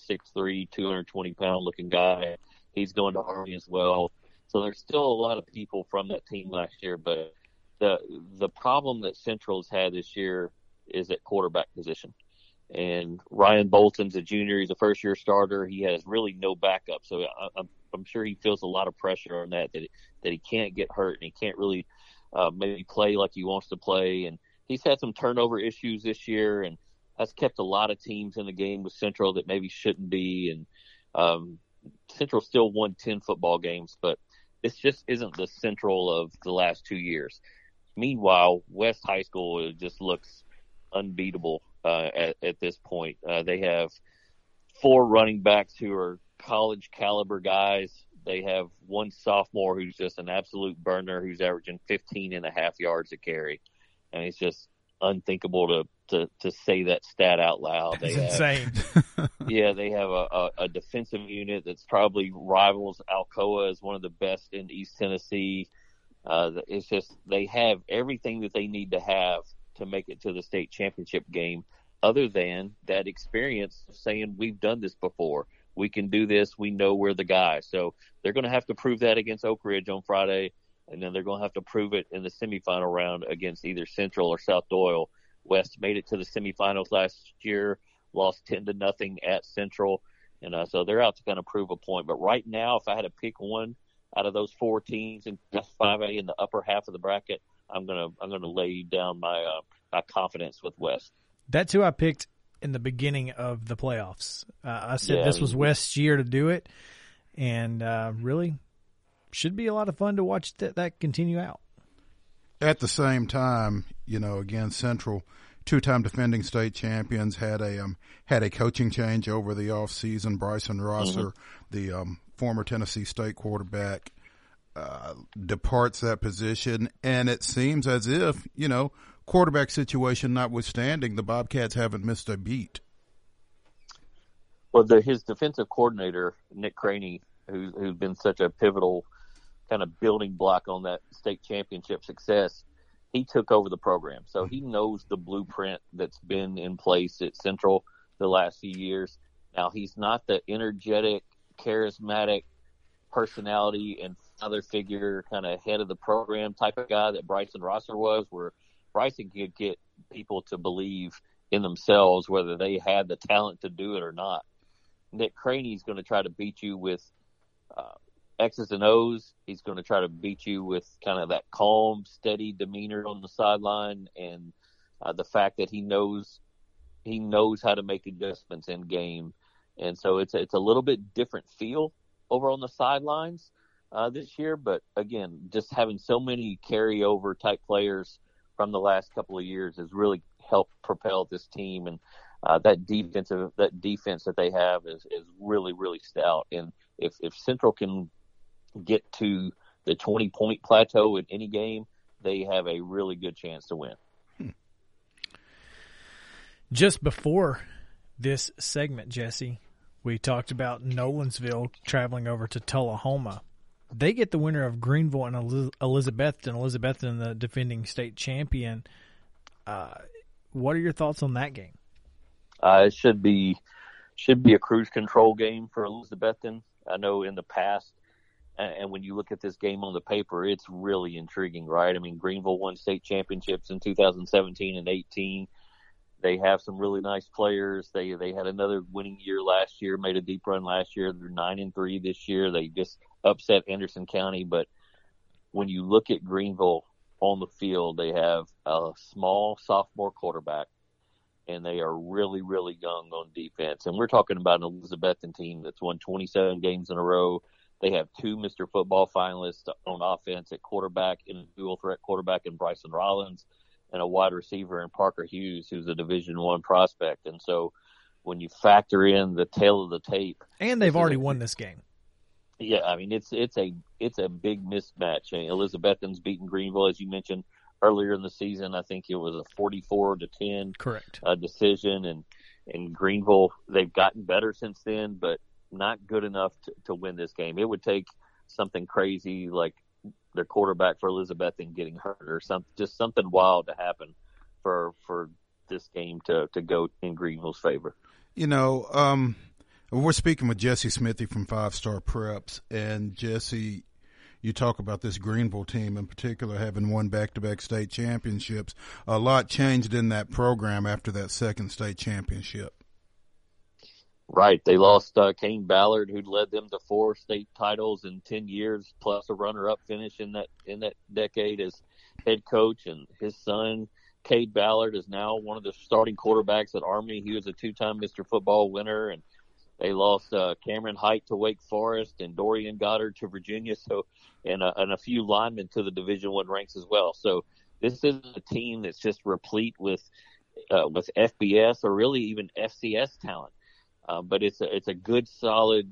6'3", 220 pound looking guy. He's going to Army as well. So there's still a lot of people from that team last year, but the the problem that Central's had this year is at quarterback position. And Ryan Bolton's a junior. He's a first year starter. He has really no backup. So I, I'm, I'm sure he feels a lot of pressure on that, that, that he can't get hurt and he can't really uh, maybe play like he wants to play. And he's had some turnover issues this year and that's kept a lot of teams in the game with Central that maybe shouldn't be. And um, Central still won 10 football games, but this just isn't the Central of the last two years. Meanwhile, West High School just looks unbeatable uh, at, at this point. Uh, they have four running backs who are college caliber guys. They have one sophomore who's just an absolute burner who's averaging 15 and a half yards a carry. And it's just unthinkable to, to, to say that stat out loud. They It's have, insane. yeah, they have a, a, a defensive unit that's probably rivals Alcoa as one of the best in East Tennessee. Uh, it's just they have everything that they need to have to make it to the state championship game, other than that experience of saying we've done this before. We can do this. We know we're the guy. So they're going to have to prove that against Oak Ridge on Friday, and then they're going to have to prove it in the semifinal round against either Central or South Doyle. West made it to the semifinals last year, lost ten to nothing at Central, and uh, so they're out to kind of prove a point. But right now, if I had to pick one out of those four teams in five A in the upper half of the bracket, I'm gonna I'm gonna lay down my uh, my confidence with West. That's who I picked in the beginning of the playoffs. Uh, I said Yeah, this was West's year to do it, and uh, really should be a lot of fun to watch that, that continue out. At the same time, you know, again, Central, two-time defending state champions, had a um, had a coaching change over the off season. Bryson Rosser, the um, former Tennessee State quarterback, uh, departs that position, and it seems as if you know, quarterback situation notwithstanding, the Bobcats haven't missed a beat. Well, the, his defensive coordinator Nick Craney, who, who's been such a pivotal kind of building block on that state championship success, he took over the program, so he knows the blueprint that's been in place at Central the last few years. Now he's not the energetic, charismatic personality and other figure kind of head of the program type of guy that Bryson Rosser was, where Bryson could get people to believe in themselves whether they had the talent to do it or not. Nick Craney's going to try to beat you with uh, X's and O's. He's going to try to beat you with kind of that calm, steady demeanor on the sideline, and uh, the fact that he knows he knows how to make adjustments in game. And so it's it's a little bit different feel over on the sidelines uh, this year. But again, just having so many carryover type players from the last couple of years has really helped propel this team. And uh, that defensive that defense that they have is is really really stout. And if if Central can get to the 20 point plateau in any game, they have a really good chance to win. Just before this segment, Jesse, we talked about Nolensville traveling over to Tullahoma. They get the winner of Greeneville and Elizabethton. Elizabethton, the defending state champion. Uh, what are your thoughts on that game? Uh, it should be should be a cruise control game for Elizabethton. I know in the past, and when you look at this game on the paper, it's really intriguing, right? I mean, Greeneville won state championships in 2017 and 18. They have some really nice players. They they had another winning year last year, made a deep run last year. They're nine and three this year. They just upset Anderson County, but when you look at Greeneville on the field, they have a small sophomore quarterback and they are really, really young on defense. And we're talking about an Elizabethton team that's won 27 games in a row. They have two Mr. Football finalists on offense at quarterback and a dual threat quarterback in Bryson Rollins and a wide receiver in Parker Hughes, who's a Division One prospect. And so when you factor in the tail of the tape, and they've already won this game. Yeah, I mean it's it's a it's a big mismatch. I mean, Elizabethton's beaten Greeneville, as you mentioned earlier in the season. I think it was a 44 to 10 correct uh, decision, and and Greeneville they've gotten better since then, but not good enough to, to win this game. It would take something crazy like their quarterback for Elizabethton getting hurt or some just something wild to happen for for this game to to go in Greeneville's favor. You know, um, we're speaking with Jesse Smithy from Five Star Preps, and Jesse, you talk about this Greeneville team in particular having won back-to-back state championships. A lot changed in that program after that second state championship. Right. They lost uh, Caine Ballard, who'd led them to four state titles in ten years, plus a runner-up finish in that in that decade as head coach, and his son. Cade Ballard is now one of the starting quarterbacks at Army. He was a two-time Mr. Football winner, and they lost uh, Cameron Height to Wake Forest and Dorian Goddard to Virginia. So, and a, and a few linemen to the Division One ranks as well. So, this is a team that's just replete with uh, with FBS or really even FCS talent. Uh, but it's a it's a good solid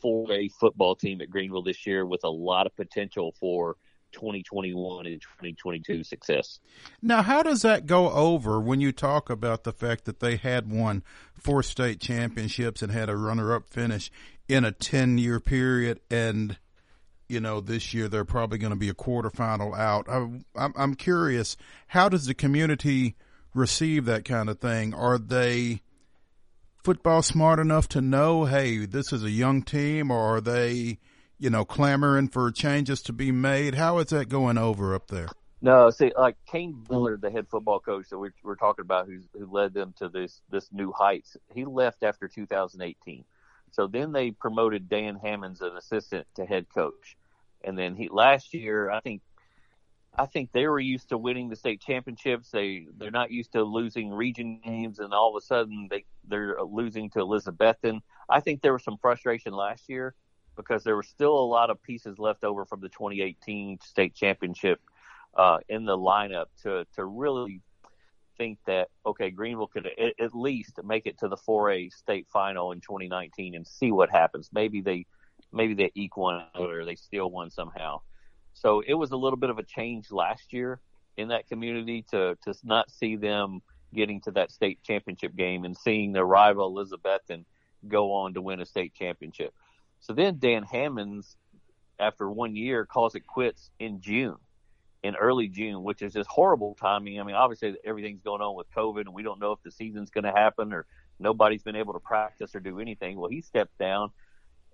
four A football team at Greeneville this year with a lot of potential for 2021 and 2022 success. Now, how does that go over when you talk about the fact that they had won four state championships and had a runner up finish in a 10 year period and you know, this year they're probably going to be a quarterfinal out. I'm, I'm curious, how does the community receive that kind of thing? Are they football smart enough to know, hey, this is a young team, or are they, you know, clamoring for changes to be made? How is that going over up there? No, see, like Caine Ballard, the head football coach that we are talking about, who's, who led them to this this new heights. He left after 2018, so then they promoted Dan Hammonds, an assistant, to head coach, and then he last year, I think, I think they were used to winning the state championships. They they're not used to losing region games, and all of a sudden they they're losing to Elizabethton. I think there was some frustration last year because there were still a lot of pieces left over from the 2018 state championship uh, in the lineup to to really think that okay, Greeneville could at, at least make it to the 4A state final in 2019 and see what happens. Maybe they maybe they eke one or they steal one somehow. So it was a little bit of a change last year in that community to to not see them getting to that state championship game and seeing their rival Elizabethton go on to win a state championship. So then Dan Hammonds, after one year, calls it quits in June, in early June, which is just horrible timing. I mean, obviously everything's going on with COVID, and we don't know if the season's going to happen or nobody's been able to practice or do anything. Well, he stepped down,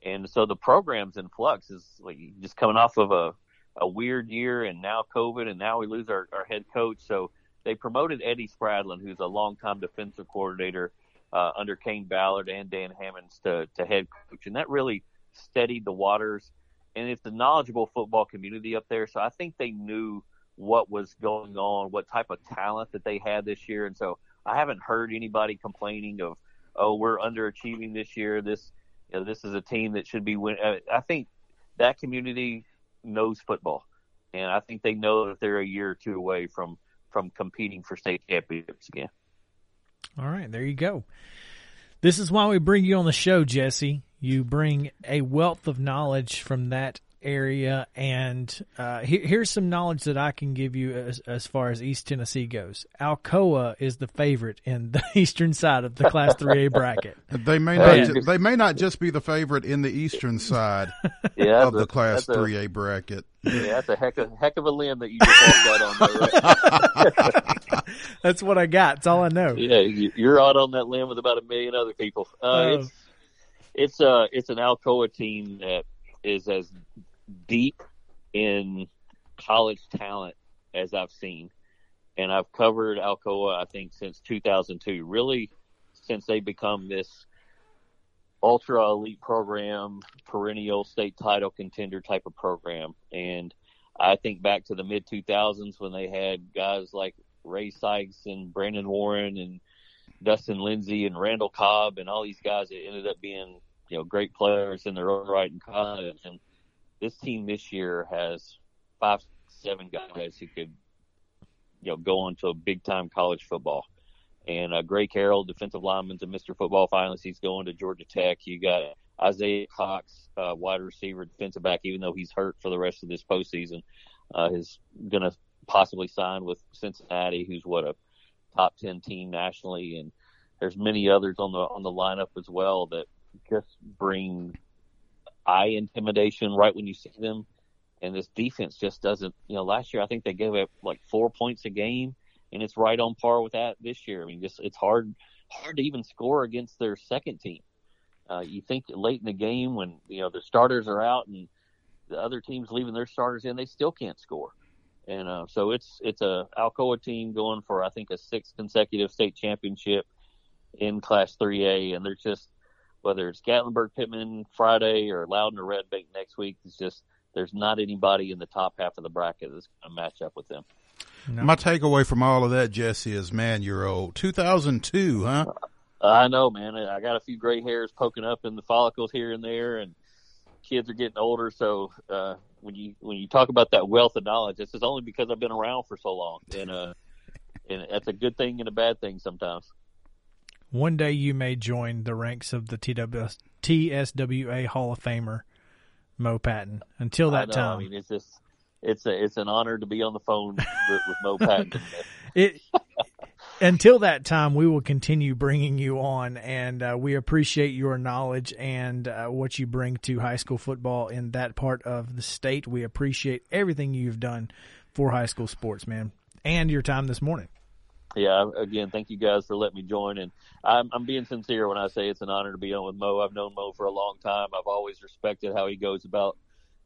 and so the program's in flux. Is like just coming off of a a weird year, and now COVID, and now we lose our, our head coach. So they promoted Eddie Spradlin, who's a longtime defensive coordinator uh, under Caine Ballard and Dan Hammonds to, to head coach, and that really steadied the waters. And it's a knowledgeable football community up there, so I think they knew what was going on, what type of talent that they had this year, and so I haven't heard anybody complaining of, oh, we're underachieving this year. This, you know, this is a team that should be winning. I think that community knows football, and I think they know that they're a year or two away from from competing for state championships again. All right, there you go. This is why we bring you on the show, Jesse. You bring a wealth of knowledge from that area, and uh, he, here's some knowledge that I can give you as, as far as East Tennessee goes. Alcoa is the favorite in the eastern side of the Class 3A bracket. They may not. ju- They may not just be the favorite in the eastern side Yeah, of the a- Class that's a- Three A bracket. Yeah, that's a heck of heck of a limb that you just got on. There, right? That's what I got. That's all I know. yeah, you- you're out on that limb with about a million other people. Uh, Oh. It's it's uh it's an Alcoa team that is as deep in college talent as I've seen, and I've covered Alcoa I think since 2002. Really, since they become this ultra elite program, perennial state title contender type of program, and I think back to the mid 2000s when they had guys like Ray Sykes and Brandon Warren and Dustin Lindsay and Randall Cobb and all these guys that ended up being, you know, great players in their own right in college. And this team this year has five, seven guys who could, you know, go on to a big time college football. And uh, Gray Carroll, defensive lineman's a Mr. Football finalist. He's going to Georgia Tech. You got Isaiah Cox, uh, wide receiver, defensive back, even though he's hurt for the rest of this postseason, uh, is going to possibly sign with Cincinnati, who's what a top 10 team nationally. And there's many others on the, on the lineup as well that just bring eye intimidation right when you see them. And this defense just doesn't, you know, last year I think they gave up like four points a game and it's right on par with that this year. I mean, just, it's hard, hard to even score against their second team. Uh, you think late in the game when, you know, the starters are out and the other teams leaving their starters in, they still can't score. And uh, so it's it's a Alcoa team going for I think a sixth consecutive state championship in Class 3A, and there's just whether it's Gatlinburg, Pittman Friday or Loudon or Red Bank next week, it's just there's not anybody in the top half of the bracket that's going to match up with them. My takeaway from all of that, Jesse, is man, you're old. 2002, huh? I know, man. I got a few gray hairs poking up in the follicles here and there, and kids are getting older. So uh, when you when you talk about that wealth of knowledge, this is only because I've been around for so long, and uh, and that's a good thing and a bad thing sometimes. One day you may join the ranks of the TW, TSWA Hall of Famer, Mo Patton. Until I that know, time, I mean, it's just it's a it's an honor to be on the phone with, with Mo Patton. it until that time we will continue bringing you on and uh, we appreciate your knowledge and uh, what you bring to high school football in that part of the state we appreciate everything you've done for high school sports man and your time this morning yeah, again, thank you guys for letting me join. And I'm, I'm being sincere when I say it's an honor to be on with Mo. I've known Mo for a long time. I've always respected how he goes about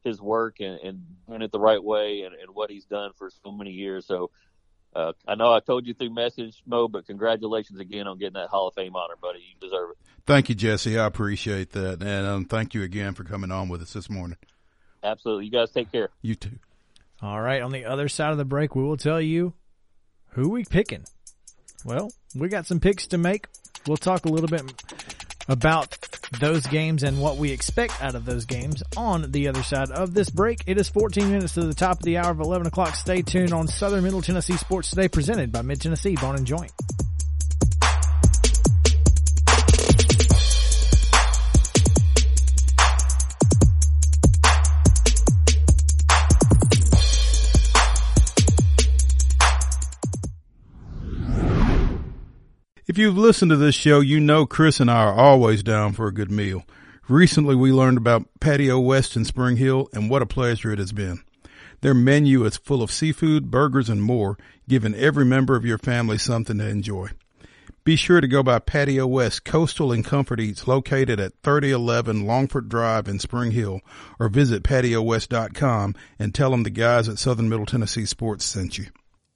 his work and, and doing it the right way and, and what he's done for so many years. So uh, I know I told you through message, Mo, but congratulations again on getting that Hall of Fame honor, buddy. You deserve it. Thank you, Jesse. I appreciate that. And um, thank you again for coming on with us this morning. Absolutely. You guys take care. You too. all right on the other side of the break we will tell you who we picking well we got some picks to make we'll talk a little bit about those games and what we expect out of those games on the other side of this break. It is 14 minutes to the top of the hour of 11 o'clock. Stay tuned on Southern Middle Tennessee Sports Today presented by Mid Tennessee Bone and Joint. If you've listened to this show, you know Chris and I are always down for a good meal. Recently, we learned about Patio West in Spring Hill, and what a pleasure it has been. Their menu is full of seafood, burgers, and more, giving every member of your family something to enjoy. Be sure to go by Patio West Coastal and Comfort Eats located at 3011 Longford Drive in Spring Hill or visit patiowest.com and tell them the guys at Southern Middle Tennessee Sports sent you.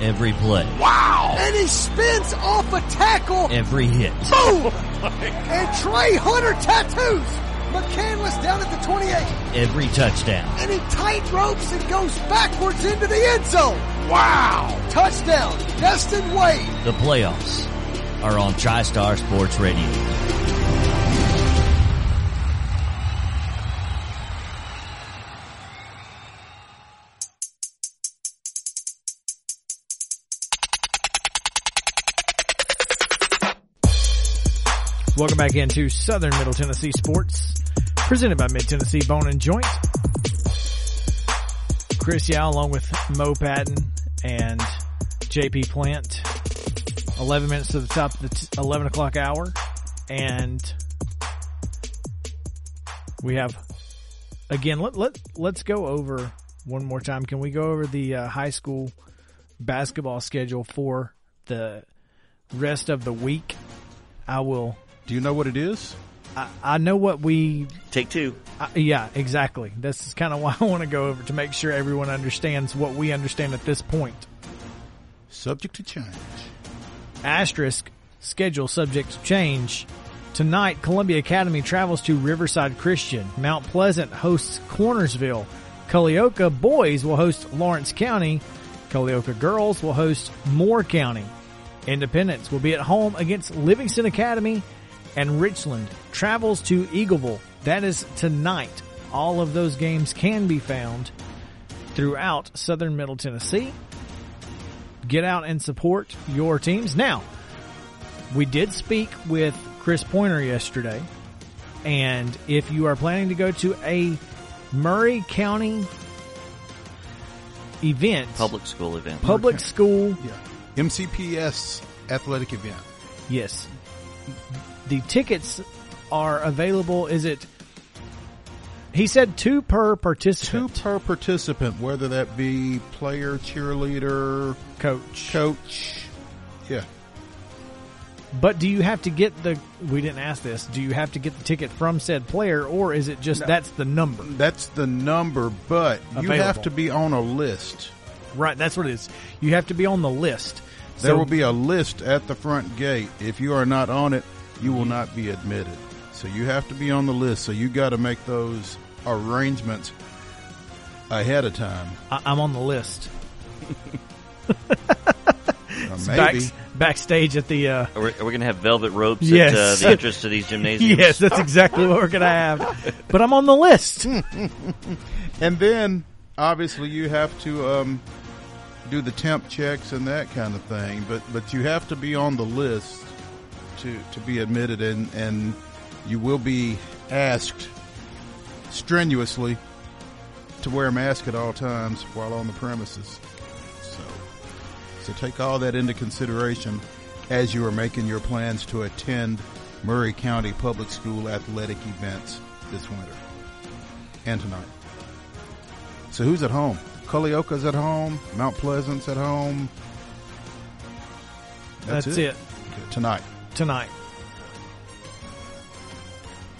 Every play, Wow! And he spins off a tackle. every hit, Boom! Oh and Trey Hunter tattoos McCandless down at the 28. Every touchdown. And he tight ropes and goes backwards into the end zone. Wow. Touchdown. Destin Wade. The playoffs are on TriStar Sports Radio. Welcome back into Southern Middle Tennessee Sports, presented by Mid Tennessee Bone and Joint. Chris Yao along with Mo Patton and JP Plant. 11 minutes to the top of the t- 11 o'clock hour. And we have, again, let, let, let's go over one more time. Can we go over the uh, high school basketball schedule for the rest of the week? I will Do you know what it is? I, I know what we. Take two. I, yeah, exactly. This is kind of why I want to go over to make sure everyone understands what we understand at this point. Subject to change. Asterisk schedule subject to change. Tonight, Columbia Academy travels to Riverside Christian. Mount Pleasant hosts Cornersville. Culleoka boys will host Lawrence County. Culleoka girls will host Moore County. Independence will be at home against Livingston Academy and Richland travels to Eagleville. That is tonight. All of those games can be found throughout southern middle Tennessee. Get out and support your teams. Now, we did speak with Chris Pointer yesterday, and if you are planning to go to a Maury County event, Public school event. public school Yeah. MCPS athletic event. Yes. The tickets are available. Is it? He said two per participant. Two per participant, whether that be player, cheerleader, coach. coach. Yeah. But do you have to get the? We didn't ask this. Do you have to get the ticket from said player, or is it just that's the number? That's the number, but you have to be on a list. Right. That's what it is. You have to be on the list. There So- will be a list at the front gate. If you are not on it, you will not be admitted. So you have to be on the list. So you got to make those arrangements ahead of time. I, I'm on the list. Or Back, maybe. backstage at the. Uh, Are we, are we going to have velvet ropes Yes. at uh, the entrance to these gymnasiums? yes, that's exactly what we're gonna have. But I'm on the list. And then obviously you have to um, do the temp checks and that kind of thing. But but you have to be on the list to to be admitted, and and you will be asked strenuously to wear a mask at all times while on the premises. So so take all that into consideration as you are making your plans to attend Maury County Public School athletic events this winter and tonight. So who's at home? Culleoka's at home. Mount Pleasant's at home. That's, it. Okay, tonight. Tonight.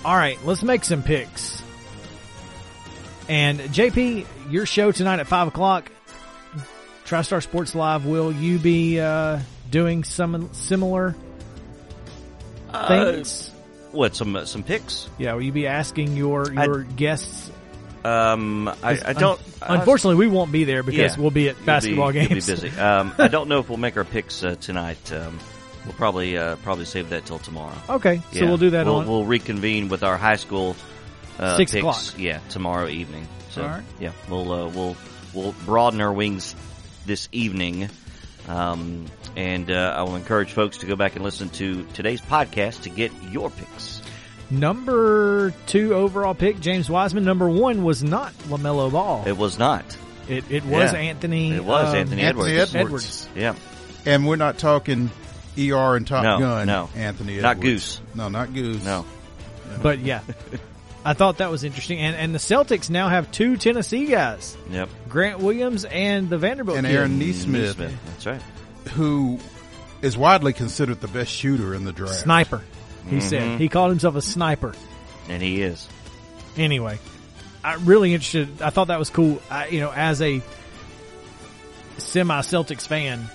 All right, let's make some picks. And JP, your show tonight at five o'clock. TriStar Sports Live. Will you be uh, doing some similar things? What some uh, some picks? yeah, will you be asking your I- your guests? Um, I, I don't. Un- unfortunately, we won't be there because Yeah. we'll be at basketball be, games. be busy. Um, I don't know if we'll make our picks uh, tonight. Um, we'll probably uh, probably save that till tomorrow. Okay, so we'll do that We'll, on. we'll reconvene with our high school uh, Six picks, o'clock. Yeah, tomorrow evening. So All right. yeah, we'll uh, we'll we'll broaden our wings this evening. Um, and uh, I will encourage folks to go back and listen to today's podcast to get your picks. Number two overall pick, James Wiseman. Number one was not LaMelo Ball. It was not. It, it was Yeah. Anthony. It was um, Anthony Anthony Edwards. Edwards. Edwards. Yeah. And we're not talking ER and Top No, Gun. no. Anthony Not Goose. No, not Goose. No. But yeah, I thought that was interesting. And and the Celtics now have two Tennessee guys, Yep. Grant Williams and the Vanderbilt And kid. Aaron Nesmith, Nesmith. That's right. who is widely considered the best shooter in the draft. sniper. He Mm-hmm. said he called himself a sniper. And he is. Anyway, I'm really interested. I thought that was cool. I, you know, as a semi Celtics fan,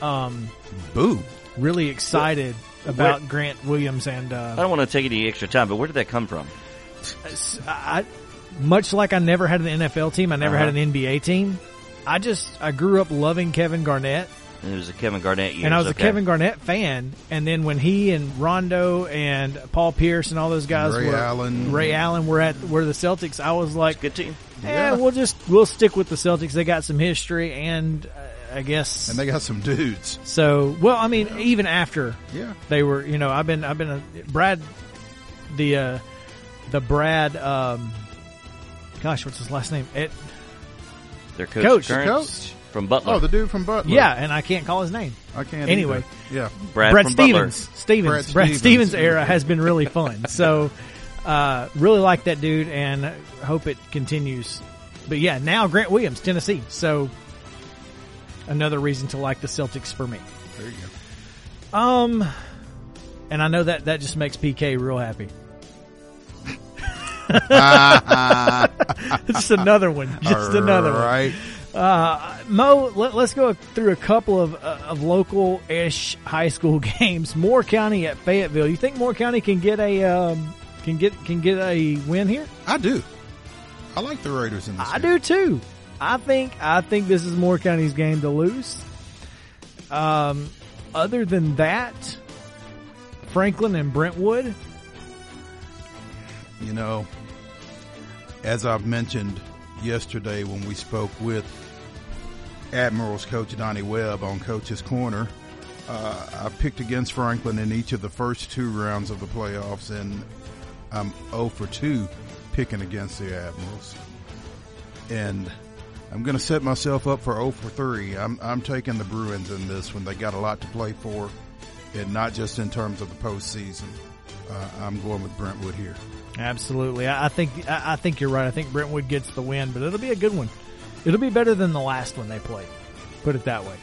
um, Boo. Really excited about Grant Williams and I uh, don't want to take any extra time, but where did that come from? I, much like I never had an NFL team, I never Uh-huh. had an NBA team. I just I grew up loving Kevin Garnett, And it was a Kevin Garnett year. and I was a Kevin Garnett fan. And then when he and Rondo and Paul Pierce and all those guys, Ray were, Allen. Ray Allen were at were the Celtics. I was like, Good team. yeah, we'll just we'll stick with the Celtics. They got some history, and uh, I guess And they got some dudes. so. Well, I mean, even after Yeah. they were, you know, I've been I've been a Brad, the uh, the Brad, um, gosh, what's his last name? It, Their coach, Coach, current, coach. from Butler. Oh, the dude from Butler. yeah, and I can't call his name. I can't. Anyway. either. Yeah. Brad, Brad from Stevens. Stevens. Brad Brad, Stevens. Stevens. era has been really fun. So, uh, really like that dude and hope it continues. But yeah, now Grant Williams, Tennessee. So, another reason to like the Celtics for me. There you go. Um, and I know that that just makes PK real happy. just another one. Just another one. Right. Uh, Mo, let, us go through a couple of uh, of local ish high school games. Moore County at Fayetteville. You think Moore County can get a um, can get can get a win here? I do. I like the Raiders in this. I game. do too. I think I think this is Moore County's game to lose. Um, other than that, Franklin and Brentwood. You know, as I've mentioned yesterday when we spoke with Admirals coach Donnie Webb on Coach's Corner, uh, I picked against Franklin in each of the first two rounds of the playoffs, and I'm 0 for 2 picking against the Admirals. And I'm going to set myself up for 0 for 3. I'm, I'm taking the Bruins in this one. They got a lot to play for, and not just in terms of the postseason. Uh, I'm going with Brentwood here. Absolutely, I, I think I, I think you're right. I think Brentwood gets the win, but it'll be a good one. It'll be better than the last one they played. Put it that way.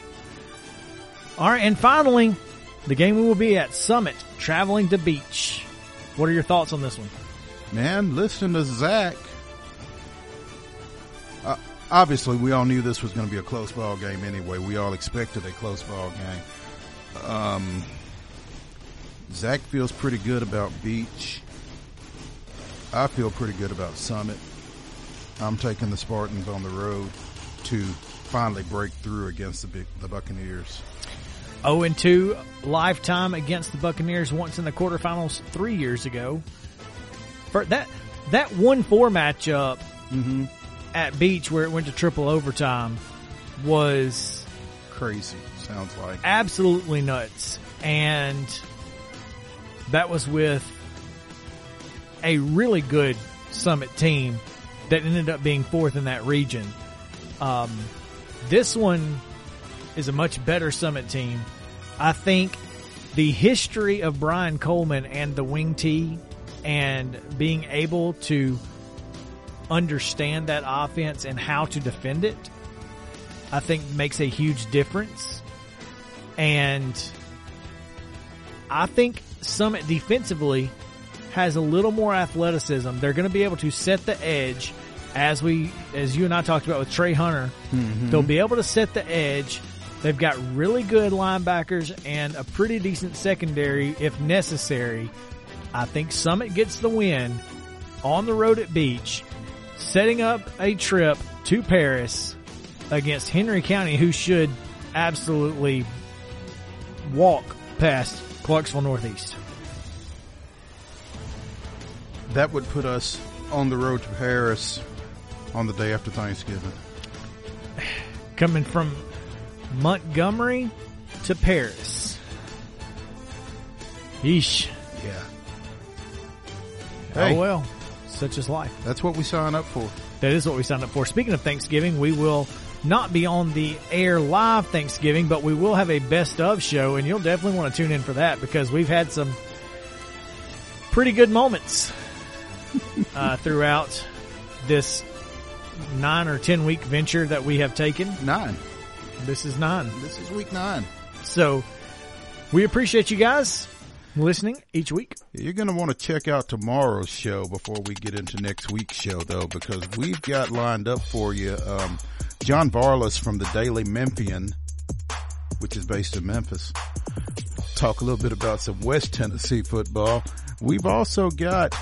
All right, and finally, the game we will be at Summit, traveling to Beech. What are your thoughts on this one? Man, listen to Zach. Obviously, we all knew this was going to be a close ball game anyway. We all expected a close ball game. Um, Zach feels pretty good about Beech. I feel pretty good about Summit. I'm taking the Spartans on the road to finally break through against the big, the Buccaneers. 0 and 2 lifetime against the Buccaneers once in the quarterfinals three years ago. For that that one four matchup at Beech where it went to triple overtime was Crazy, sounds like. absolutely nuts. And that was with a really good Summit team that ended up being fourth in that region. Um, this one is a much better Summit team. I think the history of Brian Coleman and the wing tee and being able to understand that offense and how to defend it, I think makes a huge difference. And I think Summit defensively has a little more athleticism. They're going to be able to set the edge as we, as you and I talked about with Trey Hunter. Mm-hmm. They'll be able to set the edge. They've got really good linebackers and a pretty decent secondary if necessary. I think Summit gets the win on the road at Beech, setting up a trip to Paris against Henry County, who should absolutely walk past Clarksville Northeast. That would put us on the road to Paris on the day after Thanksgiving. Coming from Montgomery to Paris. Yeesh. Yeah. Oh, hey, Oh well, such is life. that's what we sign up for. That is what we signed up for. Speaking of Thanksgiving, we will not be on the air live Thanksgiving, but we will have a best of show, and you'll definitely want to tune in for that because we've had some pretty good moments uh, throughout this nine or ten week venture that we have taken. Nine. This is nine. This is week nine. So we appreciate you guys listening each week. You're going to want to check out tomorrow's show before we get into next week's show, though, because we've got lined up for you um, John Varlas from the Daily Memphian, which is based in Memphis. Talk a little bit about some West Tennessee football. We've also got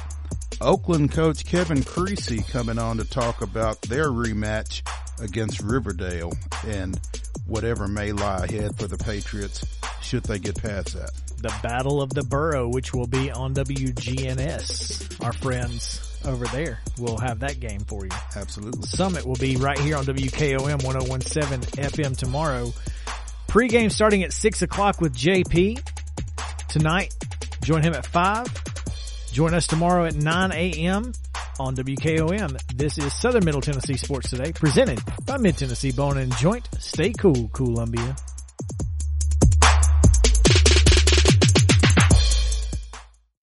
Oakland coach Kevin Creasy coming on to talk about their rematch against Riverdale and whatever may lie ahead for the Patriots should they get past that. The Battle of the Borough, which will be on WGNS. Our friends over there will have that game for you. Absolutely. Summit will be right here on WKOM 1017 FM tomorrow. Pre-game starting at 6 o'clock with JP. Tonight, join him at 5. Join us tomorrow at 9 a.m. on WKOM. This is Southern Middle Tennessee Sports Today, presented by Mid Tennessee Bone and Joint. Stay cool, Columbia.